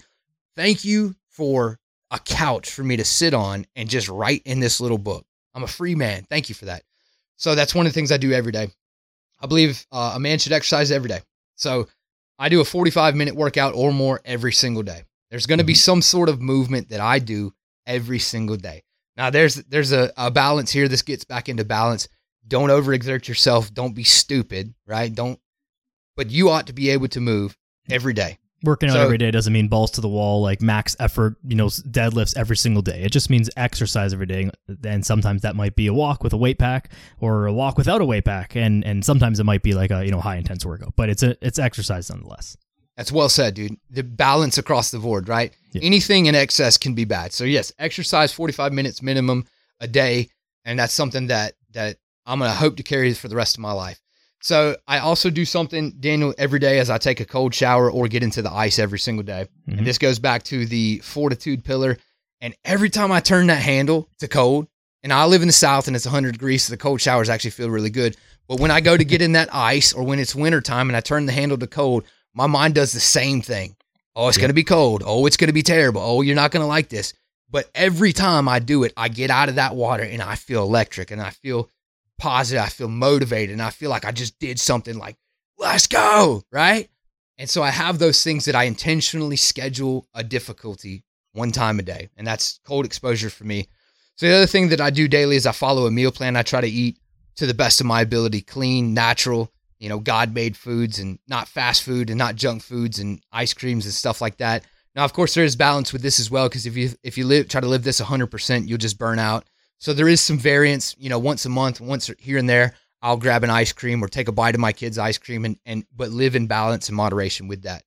Thank you for a couch for me to sit on and just write in this little book. I'm a free man. Thank you for that. So that's one of the things I do every day. I believe uh, a man should exercise every day. So I do a 45 minute workout or more every single day. There's going to be some sort of movement that I do every single day. Now there's there's a, a balance here. This gets back into balance. Don't overexert yourself. Don't be stupid, right? Don't but you ought to be able to move every day. Working out So- every day doesn't mean balls to the wall like max effort you know deadlifts every single day it just means exercise every day and sometimes that might be a walk with a weight pack or a walk without a weight pack and and sometimes it might be like a you know high intense workout but it's a it's exercise nonetheless That's well said, dude. The balance across the board, right? Yeah. Anything in excess can be bad. So yes, exercise 45 minutes minimum a day, and that's something that that I'm gonna hope to carry for the rest of my life. So I also do something, Daniel, every day as I take a cold shower or get into the ice every single day. Mhm. And this goes back to the fortitude pillar. And every time I turn that handle to cold, and I live in the south and it's 100 degrees, so the cold showers actually feel really good. But when I go to get in that ice or when it's wintertime and I turn the handle to cold, my mind does the same thing. Oh, it's Yeah. going to be cold. Oh, it's going to be terrible. Oh, you're not going to like this. But every time I do it, I get out of that water and I feel electric and I feel positive. I feel motivated and I feel like I just did something like, let's go. Right. And so I have those things that I intentionally schedule a difficulty one time a day. And that's cold exposure for me. So the other thing that I do daily is I follow a meal plan. I try to eat to the best of my ability, clean, natural, you know, God made foods and not fast food and not junk foods and ice creams and stuff like that. Now, of course, there is balance with this as well because if you if you live try to live this 100%, you'll just burn out. So there is some variance. You know, once a month, once here and there, I'll grab an ice cream or take a bite of my kids' ice cream and and but live in balance and moderation with that.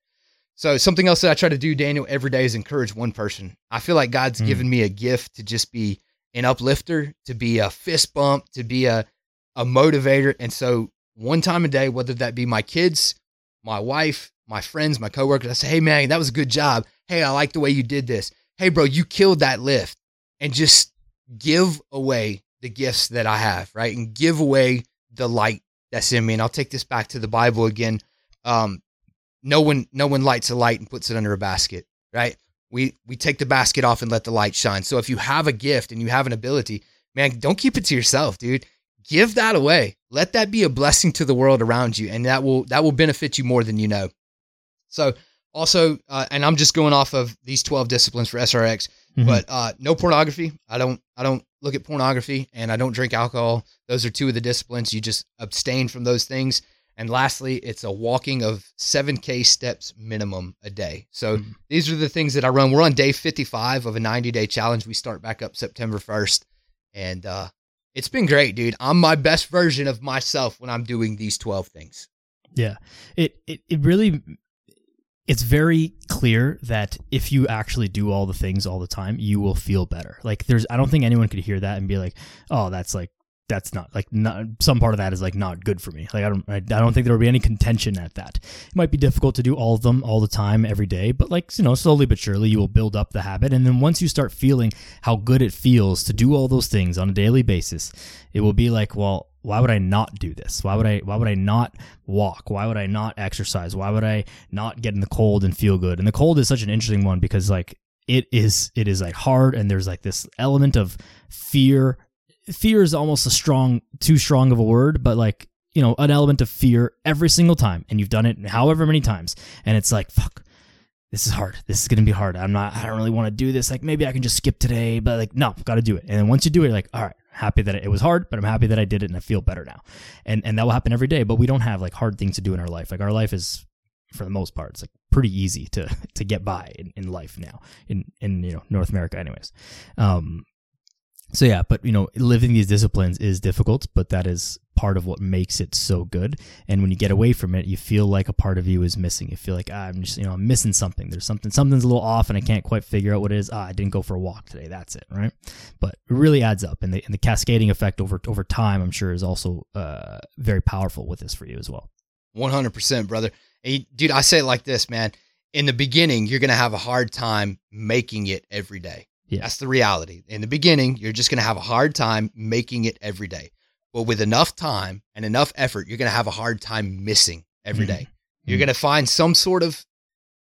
So something else that I try to do, Daniel, every day is encourage one person. I feel like God's Mm. given me a gift to just be an uplifter, to be a fist bump, to be a a motivator. And so one time a day, whether that be my kids, my wife, my friends, my coworkers, I say, hey man, that was a good job. Hey, I like the way you did this. Hey, bro, you killed that lift. And just give away the gifts that I have, right? And give away the light that's in me. And I'll take this back to the Bible again. Um, no one, no one lights a light and puts it under a basket, right? We we take the basket off and let the light shine. So if you have a gift and you have an ability, man, don't keep it to yourself, dude. Give that away. Let that be a blessing to the world around you, and that will that will benefit you more than you know. So also, uh, and I'm just going off of these 12 disciplines for SRX, Mhm. but uh, no pornography. I don't I don't look at pornography, and I don't drink alcohol. Those are two of the disciplines. You just abstain from those things. And lastly, it's a walking of 7K steps minimum a day. So Mhm. these are the things that I run. We're on day 55 of a 90 day challenge. We start back up September 1st. And uh, it's been great, dude. I'm my best version of myself when I'm doing these 12 things. Yeah. It, it it really it's very clear that if you actually do all the things all the time, you will feel better. Like there's I don't think anyone could hear that and be like, "Oh, that's like that's not like not some part of that is like not good for me." Like I don't I, I don't think there would be any contention at that. It might be difficult to do all of them all the time every day, but like, you know, slowly but surely you will build up the habit and then once you start feeling how good it feels to do all those things on a daily basis, it will be like, well, why would I not do this? Why would I why would I not walk? Why would I not exercise? Why would I not get in the cold and feel good? And the cold is such an interesting one because like it is it is like hard and there's like this element of fear. Fear is almost a strong too strong of a word, but like, you know, an element of fear every single time and you've done it however many times and it's like fuck this is hard. This is gonna be hard. I'm not. I don't really want to do this. Like maybe I can just skip today, but like no, got to do it. And then once you do it, you're like all right, happy that it was hard, but I'm happy that I did it and I feel better now. And and that will happen every day. But we don't have like hard things to do in our life. Like our life is, for the most part, it's like pretty easy to [LAUGHS] to get by in, in life now in in you know North America, anyways. Um, so yeah, but you know, living these disciplines is difficult, but that is part of what makes it so good. And when you get away from it, you feel like a part of you is missing. You feel like ah, I'm just you know I'm missing something. There's something something's a little off, and I can't quite figure out what it is. Ah, I didn't go for a walk today. That's it, right? But it really adds up, and the and the cascading effect over over time, I'm sure, is also uh, very powerful with this for you as well. 100%, brother. And, dude, I say it like this, man. In the beginning, you're to have a hard time making it every day. Yeah. That's the reality. In the beginning, you're just going to have a hard time making it every day. But with enough time and enough effort, you're going to have a hard time missing every Mhm. day. You're Mhm. going to find some sort of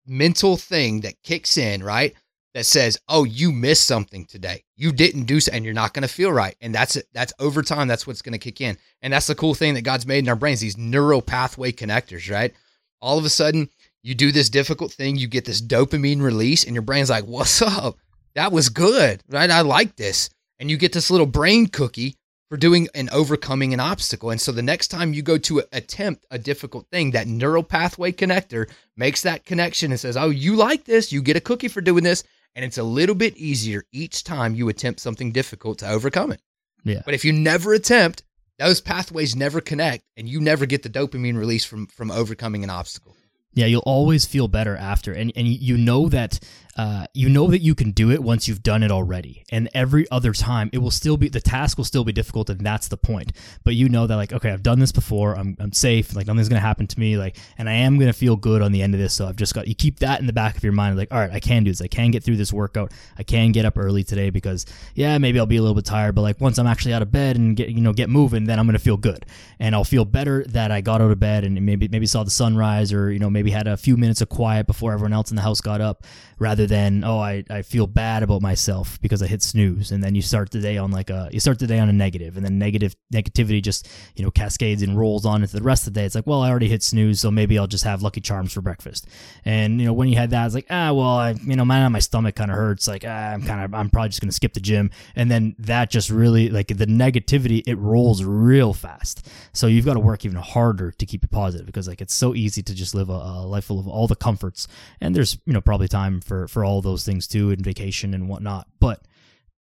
mental thing that kicks in, right? That says, "Oh, you missed something today. You didn't do so, and you're not going to feel right." And that's it. That's over time. That's what's going to kick in. And that's the cool thing that God's made in our brains. These neural pathway connectors, right? All of a sudden, you do this difficult thing, you get this dopamine release, and your brain's like, "What's up? That was good, right? I like this." And you get this little brain cookie for doing and overcoming an obstacle. And so the next time you go to attempt a difficult thing, that neural pathway connector makes that connection and says, Oh, you like this. You get a cookie for doing this. And it's a little bit easier each time you attempt something difficult to overcome it. Yeah. But if you never attempt, those pathways never connect and you never get the dopamine release from from overcoming an obstacle. Yeah, you'll always feel better after, and and you know that uh, you know that you can do it once you've done it already. And every other time, it will still be the task will still be difficult, and that's the point. But you know that like, okay, I've done this before. I'm I'm safe. Like nothing's gonna happen to me. Like, and I am gonna feel good on the end of this. So I've just got you keep that in the back of your mind. Like, all right, I can do this. I can get through this workout. I can get up early today because yeah, maybe I'll be a little bit tired, but like once I'm actually out of bed and get you know get moving, then I'm gonna feel good, and I'll feel better that I got out of bed and maybe maybe saw the sunrise or you know maybe had a few minutes of quiet before everyone else in the house got up, rather than oh I I feel bad about myself because I hit snooze, and then you start the day on like a you start the day on a negative, and then negative negativity just you know cascades and rolls on into the rest of the day. It's like, well, I already hit snooze, so maybe I'll just have Lucky Charms for breakfast. And you know when you had that, it's like, ah, well, I you know my my stomach kind of hurts. Like ah, I'm kind of I'm probably just gonna skip the gym, and then that just really like the negativity it rolls real fast. So you've got to work even harder to keep it positive because like it's so easy to just live a, a life full of all the comforts, and there's you know probably time for for all those things too and vacation and whatnot, but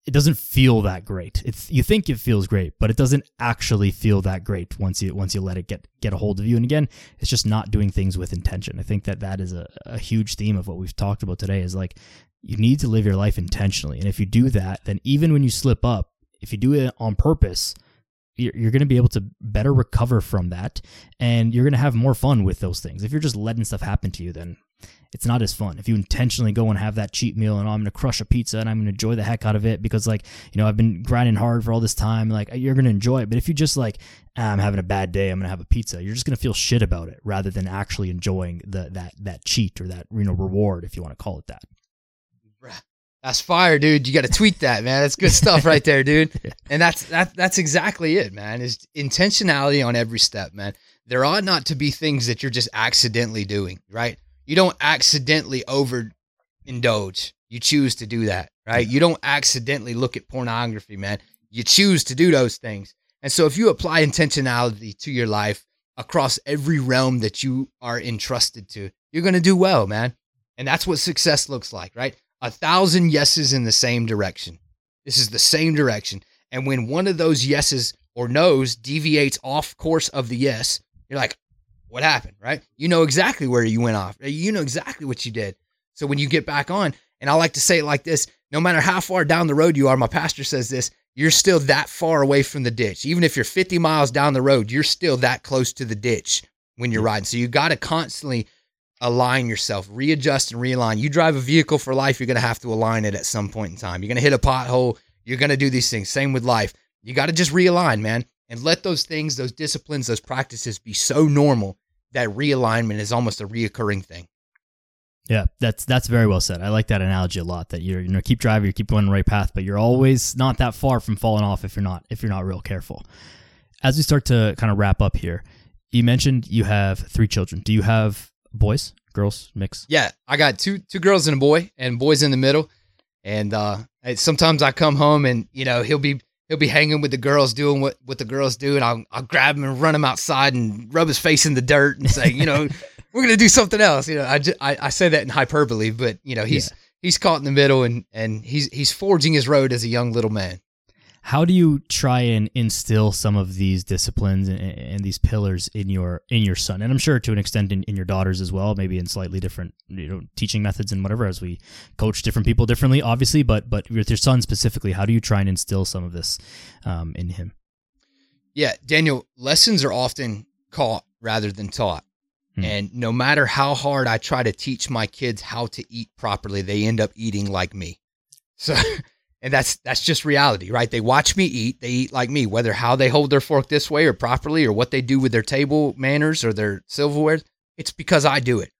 it doesn't feel that great. It's you think it feels great, but it doesn't actually feel that great once you once you let it get get a hold of you. And again, it's just not doing things with intention. I think that that is a, a huge theme of what we've talked about today. Is like you need to live your life intentionally, and if you do that, then even when you slip up, if you do it on purpose, you're, going to be able to better recover from that, and you're going to have more fun with those things. If you're just letting stuff happen to you, then it's not as fun. If you intentionally go and have that cheat meal and oh, I'm going to crush a pizza and I'm going to enjoy the heck out of it because like, you know, I've been grinding hard for all this time, like you're going to enjoy it. But if you just like, ah, I'm having a bad day, I'm going to have a pizza, you're just going to feel shit about it rather than actually enjoying the, that, that cheat or that, you know, reward, if you want to call it that. That's fire, dude. You got to tweet that, man. That's good stuff right there, dude. [LAUGHS] And that's that that's exactly it, man. Is intentionality on every step, man. There ought not to be things that you're just accidentally doing, right? You don't accidentally overindulge. You choose to do that, right? You don't accidentally look at pornography, man. You choose to do those things. And so if you apply intentionality to your life across every realm that you are entrusted to, you're going to do well, man. And that's what success looks like, right? A thousand yeses in the same direction. This is the same direction. And when one of those yeses or no's deviates off course of the yes, you're like, what happened, right? You know exactly where you went off. You know exactly what you did. So when you get back on, and I like to say it like this no matter how far down the road you are, my pastor says this, you're still that far away from the ditch. Even if you're 50 miles down the road, you're still that close to the ditch when you're mm. riding. So you got to constantly align yourself, readjust and realign. You drive a vehicle for life, you're going to have to align it at some point in time. You're going to hit a pothole, you're going to do these things. Same with life. You got to just realign, man and let those things, those disciplines, those practices be so normal that realignment is almost a reoccurring thing. Yeah, that's that's very well said. I like that analogy a lot. That you're you know keep driving, you keep going the right path, but you're always not that far from falling off if you're not if you're not real careful. As we start to kind of wrap up here, you mentioned you have three children. Do you have boys, girls, mix? Yeah, I got two two girls and a boy, and boys in the middle. And uh, sometimes I come home and you know he'll be he'll be hanging with the girls doing what, what the girls do and I'll, I'll grab him and run him outside and rub his face in the dirt and say you know [LAUGHS] we're gonna do something else you know I, just, I, I say that in hyperbole but you know he's yeah. he's caught in the middle and and he's he's forging his road as a young little man how do you try and instill some of these disciplines and, and, these pillars in your in your son? And i'm sure to an extent in, in, your daughters as well maybe in slightly different you know teaching methods and whatever as we coach different people differently obviously but but with your son specifically how do you try and instill some of this um, in him? Yeah daniel lessons are often caught rather than taught. Hmm. and no matter how hard i try to teach my kids how to eat properly they end up eating like me. So [LAUGHS] and that's that's just reality right? They watch me eat they eat like me whether how they hold their fork this way or properly or what they do with their table manners or their silverware it's because i do it.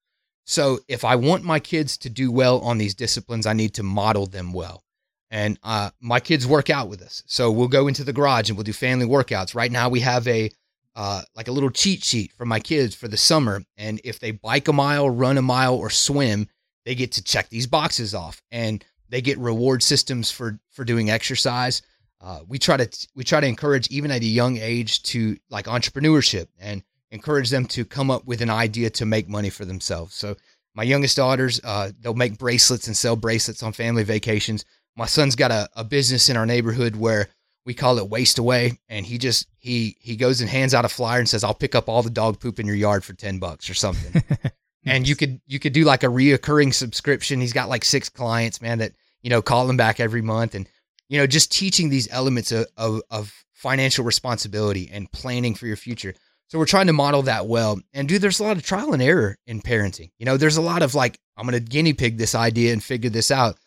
So if i want my kids to do well on these disciplines i need to model them well. And uh, my kids work out with us. So we'll go into the garage and we'll do family workouts. Right now we have a uh, like a little cheat sheet for my kids for the summer. And if they bike a mile run a mile or swim they get to check these boxes off. And they get reward systems for for doing exercise. Uh, we try to we try to encourage even at a young age to like entrepreneurship and encourage them to come up with an idea to make money for themselves. So my youngest daughters, uh, they'll make bracelets and sell bracelets on family vacations. My son's got a, a business in our neighborhood where we call it waste away, and he just he he goes and hands out a flyer and says, "I'll pick up all the dog poop in your yard for ten bucks or something." [LAUGHS] and you could you could do like a reoccurring subscription. He's got like six clients, man, that you know call him back every month, and you know just teaching these elements of, of, of financial responsibility and planning for your future. So we're trying to model that well. And dude, there's a lot of trial and error in parenting. You know, there's a lot of like, I'm going to guinea pig this idea and figure this out.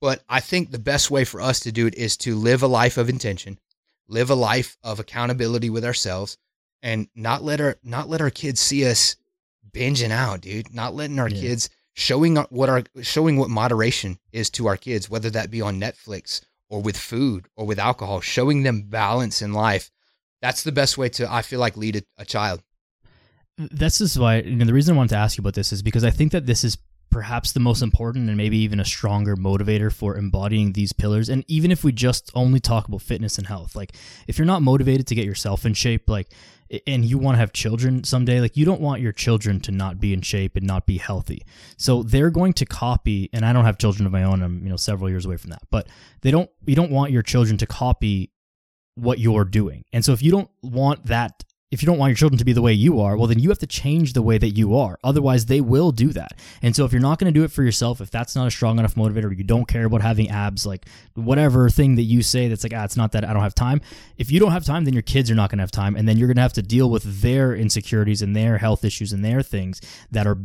But I think the best way for us to do it is to live a life of intention, live a life of accountability with ourselves, and not let our not let our kids see us binging out, dude. Not letting our yeah. kids showing what our showing what moderation is to our kids, whether that be on Netflix or with food or with alcohol, showing them balance in life. That's the best way to I feel like lead a, a child. This is why you know, the reason I wanted to ask you about this is because I think that this is perhaps the most important and maybe even a stronger motivator for embodying these pillars and even if we just only talk about fitness and health like if you're not motivated to get yourself in shape like and you want to have children someday like you don't want your children to not be in shape and not be healthy. So they're going to copy and i don't have children of my own i'm you know several years away from that but they don't you don't want your children to copy what you're doing. And so if you don't want that if you don't want your children to be the way you are, well, then you have to change the way that you are. Otherwise, they will do that. And so, if you're not going to do it for yourself, if that's not a strong enough motivator, you don't care about having abs, like whatever thing that you say that's like, ah, it's not that I don't have time. If you don't have time, then your kids are not going to have time. And then you're going to have to deal with their insecurities and their health issues and their things that are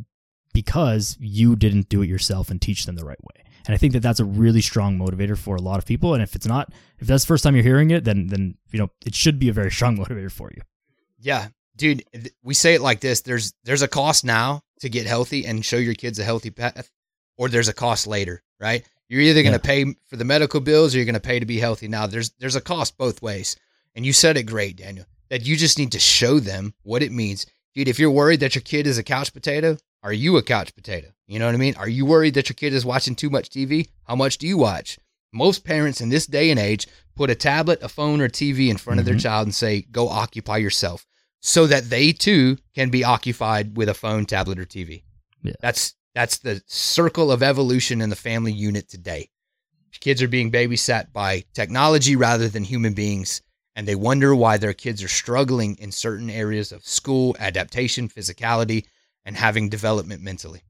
because you didn't do it yourself and teach them the right way. And I think that that's a really strong motivator for a lot of people. And if it's not, if that's the first time you're hearing it, then then you know it should be a very strong [LAUGHS] motivator for you. Yeah, dude, we say it like this: there's there's a cost now to get healthy and show your kids a healthy path, or there's a cost later, right? You're either going to yeah. pay for the medical bills or you're going to pay to be healthy. Now, there's there's a cost both ways, and you said it great, Daniel. That you just need to show them what it means, dude. If you're worried that your kid is a couch potato, are you a couch potato? You know what I mean? Are you worried that your kid is watching too much TV? How much do you watch? Most parents in this day and age put a tablet, a phone, or a TV in front mm-hmm. of their mm-hmm. child and say, "Go occupy yourself." So that they too can be occupied with a phone, tablet, or TV. Yeah. That's that's the circle of evolution in the family unit today. Kids are being babysat by technology rather than human beings, and they wonder why their kids are struggling in certain areas of school, adaptation, physicality, and having development mentally.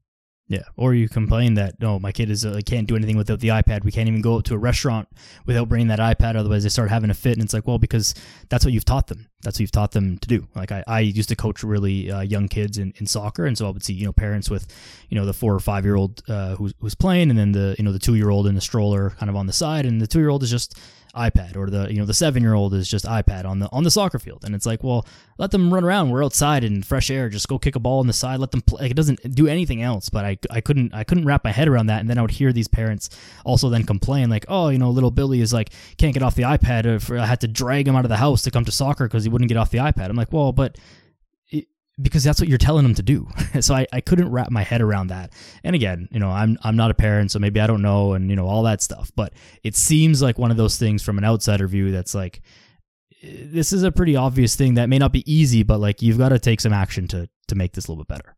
Yeah, or you complain that no, my kid is uh, can't do anything without the iPad. We can't even go to a restaurant without bringing that iPad. Otherwise, they start having a fit, and it's like, well, because that's what you've taught them. That's what you've taught them to do. Like I, I used to coach really uh, young kids in, in soccer, and so I would see you know parents with you know the four or five year old uh, who's who's playing, and then the you know the two year old in the stroller kind of on the side, and the two year old is just iPad or the you know the seven year old is just iPad on the on the soccer field. And it's like well let them run around. We're outside in fresh air. Just go kick a ball on the side. Let them play. Like, it doesn't do anything else. But I, I couldn't I couldn't wrap my head around that. And then I would hear these parents also then complain like oh you know little Billy is like can't get off the iPad. I had to drag him out of the house to come to soccer because he wouldn't get off the iPad. I'm like well but because that's what you're telling them to do. [LAUGHS] so I, I couldn't wrap my head around that. And again, you know, I'm I'm not a parent, so maybe I don't know and you know all that stuff. But it seems like one of those things from an outsider view that's like this is a pretty obvious thing that may not be easy, but like you've got to take some action to to make this a little bit better.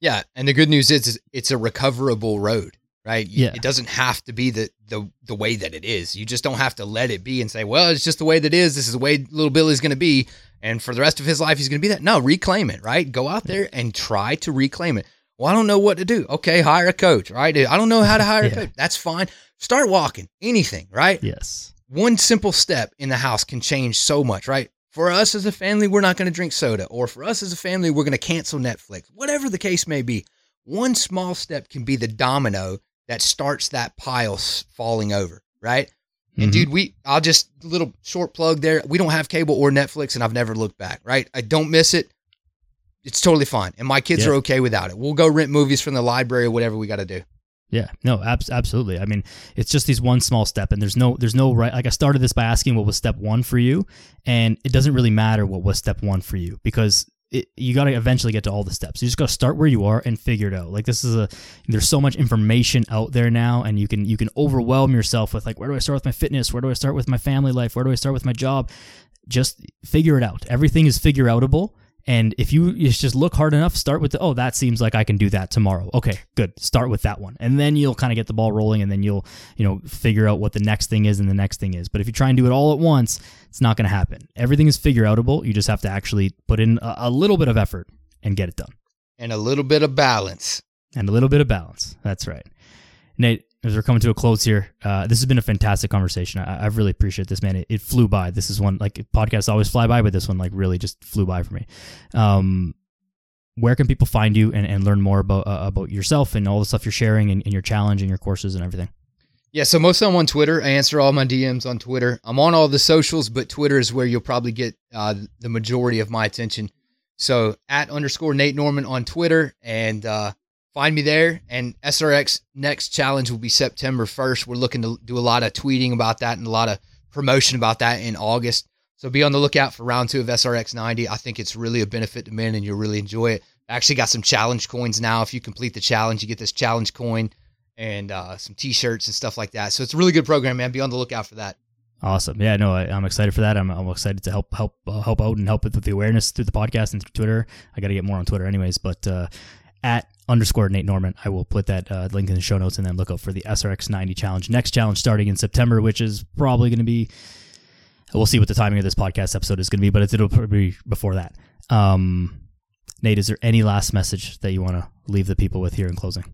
Yeah, and the good news is it's a recoverable road, right? Yeah. It doesn't have to be the the the way that it is. You just don't have to let it be and say, "Well, it's just the way that it is. This is the way little Billy's going to be." and for the rest of his life he's going to be that. No, reclaim it, right? Go out there and try to reclaim it. Well, I don't know what to do. Okay, hire a coach, right? I don't know how to hire [LAUGHS] yeah. a coach. That's fine. Start walking. Anything, right? Yes. One simple step in the house can change so much, right? For us as a family, we're not going to drink soda, or for us as a family, we're going to cancel Netflix. Whatever the case may be, one small step can be the domino that starts that pile falling over, right? And mm-hmm. dude, we I'll just little short plug there. We don't have cable or Netflix, and I've never looked back. Right, I don't miss it. It's totally fine, and my kids yeah. are okay without it. We'll go rent movies from the library or whatever we got to do. Yeah, no, ab- absolutely. I mean, it's just these one small step, and there's no, there's no right. Like I started this by asking what was step one for you, and it doesn't really matter what was step one for you because it, you got to eventually get to all the steps. You just got to start where you are and figure it out. Like this is a there's so much information out there now, and you can you can overwhelm yourself with like where do I start with my fitness? Where do I start with my family life? Where do I start with my job? Just figure it out. Everything is figure outable. And if you, just look hard enough, start with the, oh, that seems like I can do that tomorrow. Okay, good. Start with that one. And then you'll kind of get the ball rolling and then you'll, you know, figure out what the next thing is and the next thing is. But if you try and do it all at once, it's not going to happen. Everything is figure outable. You just have to actually put in a, a little bit of effort and get it done. and a little bit of balance. And a little bit of balance. That's right. Nate, as we're coming to a close here, uh, this has been a fantastic conversation. I, I really appreciate this, man. It, it, flew by. This is one like podcasts always fly by, but this one like really just flew by for me. Um, where can people find you and, and learn more about uh, about yourself and all the stuff you're sharing and, and your challenge and your courses and everything? Yeah, so mostly I'm on Twitter. I answer all my DMs on Twitter. I'm on all the socials, but Twitter is where you'll probably get uh, the majority of my attention. So at underscore Nate Norman on Twitter and uh, find me there. And SRX next challenge will be September 1st. We're looking to do a lot of tweeting about that and a lot of promotion about that in August. So be on the lookout for round two of SRX 90. I think it's really a benefit to men and you'll really enjoy it. I actually got some challenge coins now. If you complete the challenge, you get this challenge coin and uh, some t-shirts and stuff like that. So it's a really good program, man. Be on the lookout for that. Awesome. Yeah, no, I, am excited for that. I'm, I'm excited to help help uh, help out and help with, with the awareness through the podcast and through Twitter. I got to get more on Twitter, anyways. But uh, at underscore Nate Norman, I will put that uh, link in the show notes and then look out for the SRX 90 challenge. Next challenge starting in September, which is probably going to be. We'll see what the timing of this podcast episode is going to be, but it'll probably be before that. Um, Nate, is there any last message that you want to leave the people with here in closing?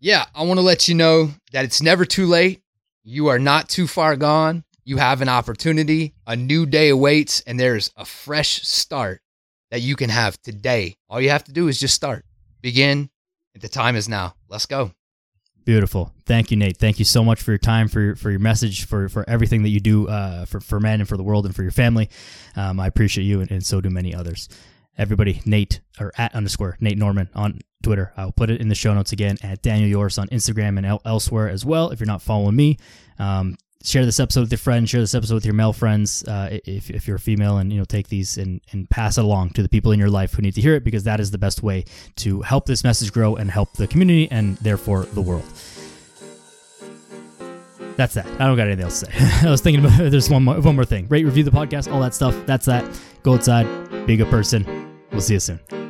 yeah, I want to let you know that it's never too late. You are not too far gone. You have an opportunity. A new day awaits, and there's a fresh start that you can have today. All you have to do is just start. Begin. The time is now. Let's go. Beautiful. Thank you, Nate. Thank you so much for your time, for your, for your message, for, for everything that you do uh, for, for men and for the world and for your family. Um, I appreciate you, and, and so do many others everybody, Nate or at underscore Nate Norman on Twitter. I'll put it in the show notes again at Daniel Yoris on Instagram and el- elsewhere as well. If you're not following me, um, share this episode with your friends. Share this episode with your male friends. Uh, if, if you're a female, and you know, take these and and pass it along to the people in your life who need to hear it, because that is the best way to help this message grow and help the community and therefore the world. That's that. I don't got anything else to say. [LAUGHS] I was thinking about there's one more one more thing. Rate, review the podcast, all that stuff. That's that. Go outside, be a good person. We'll see you soon.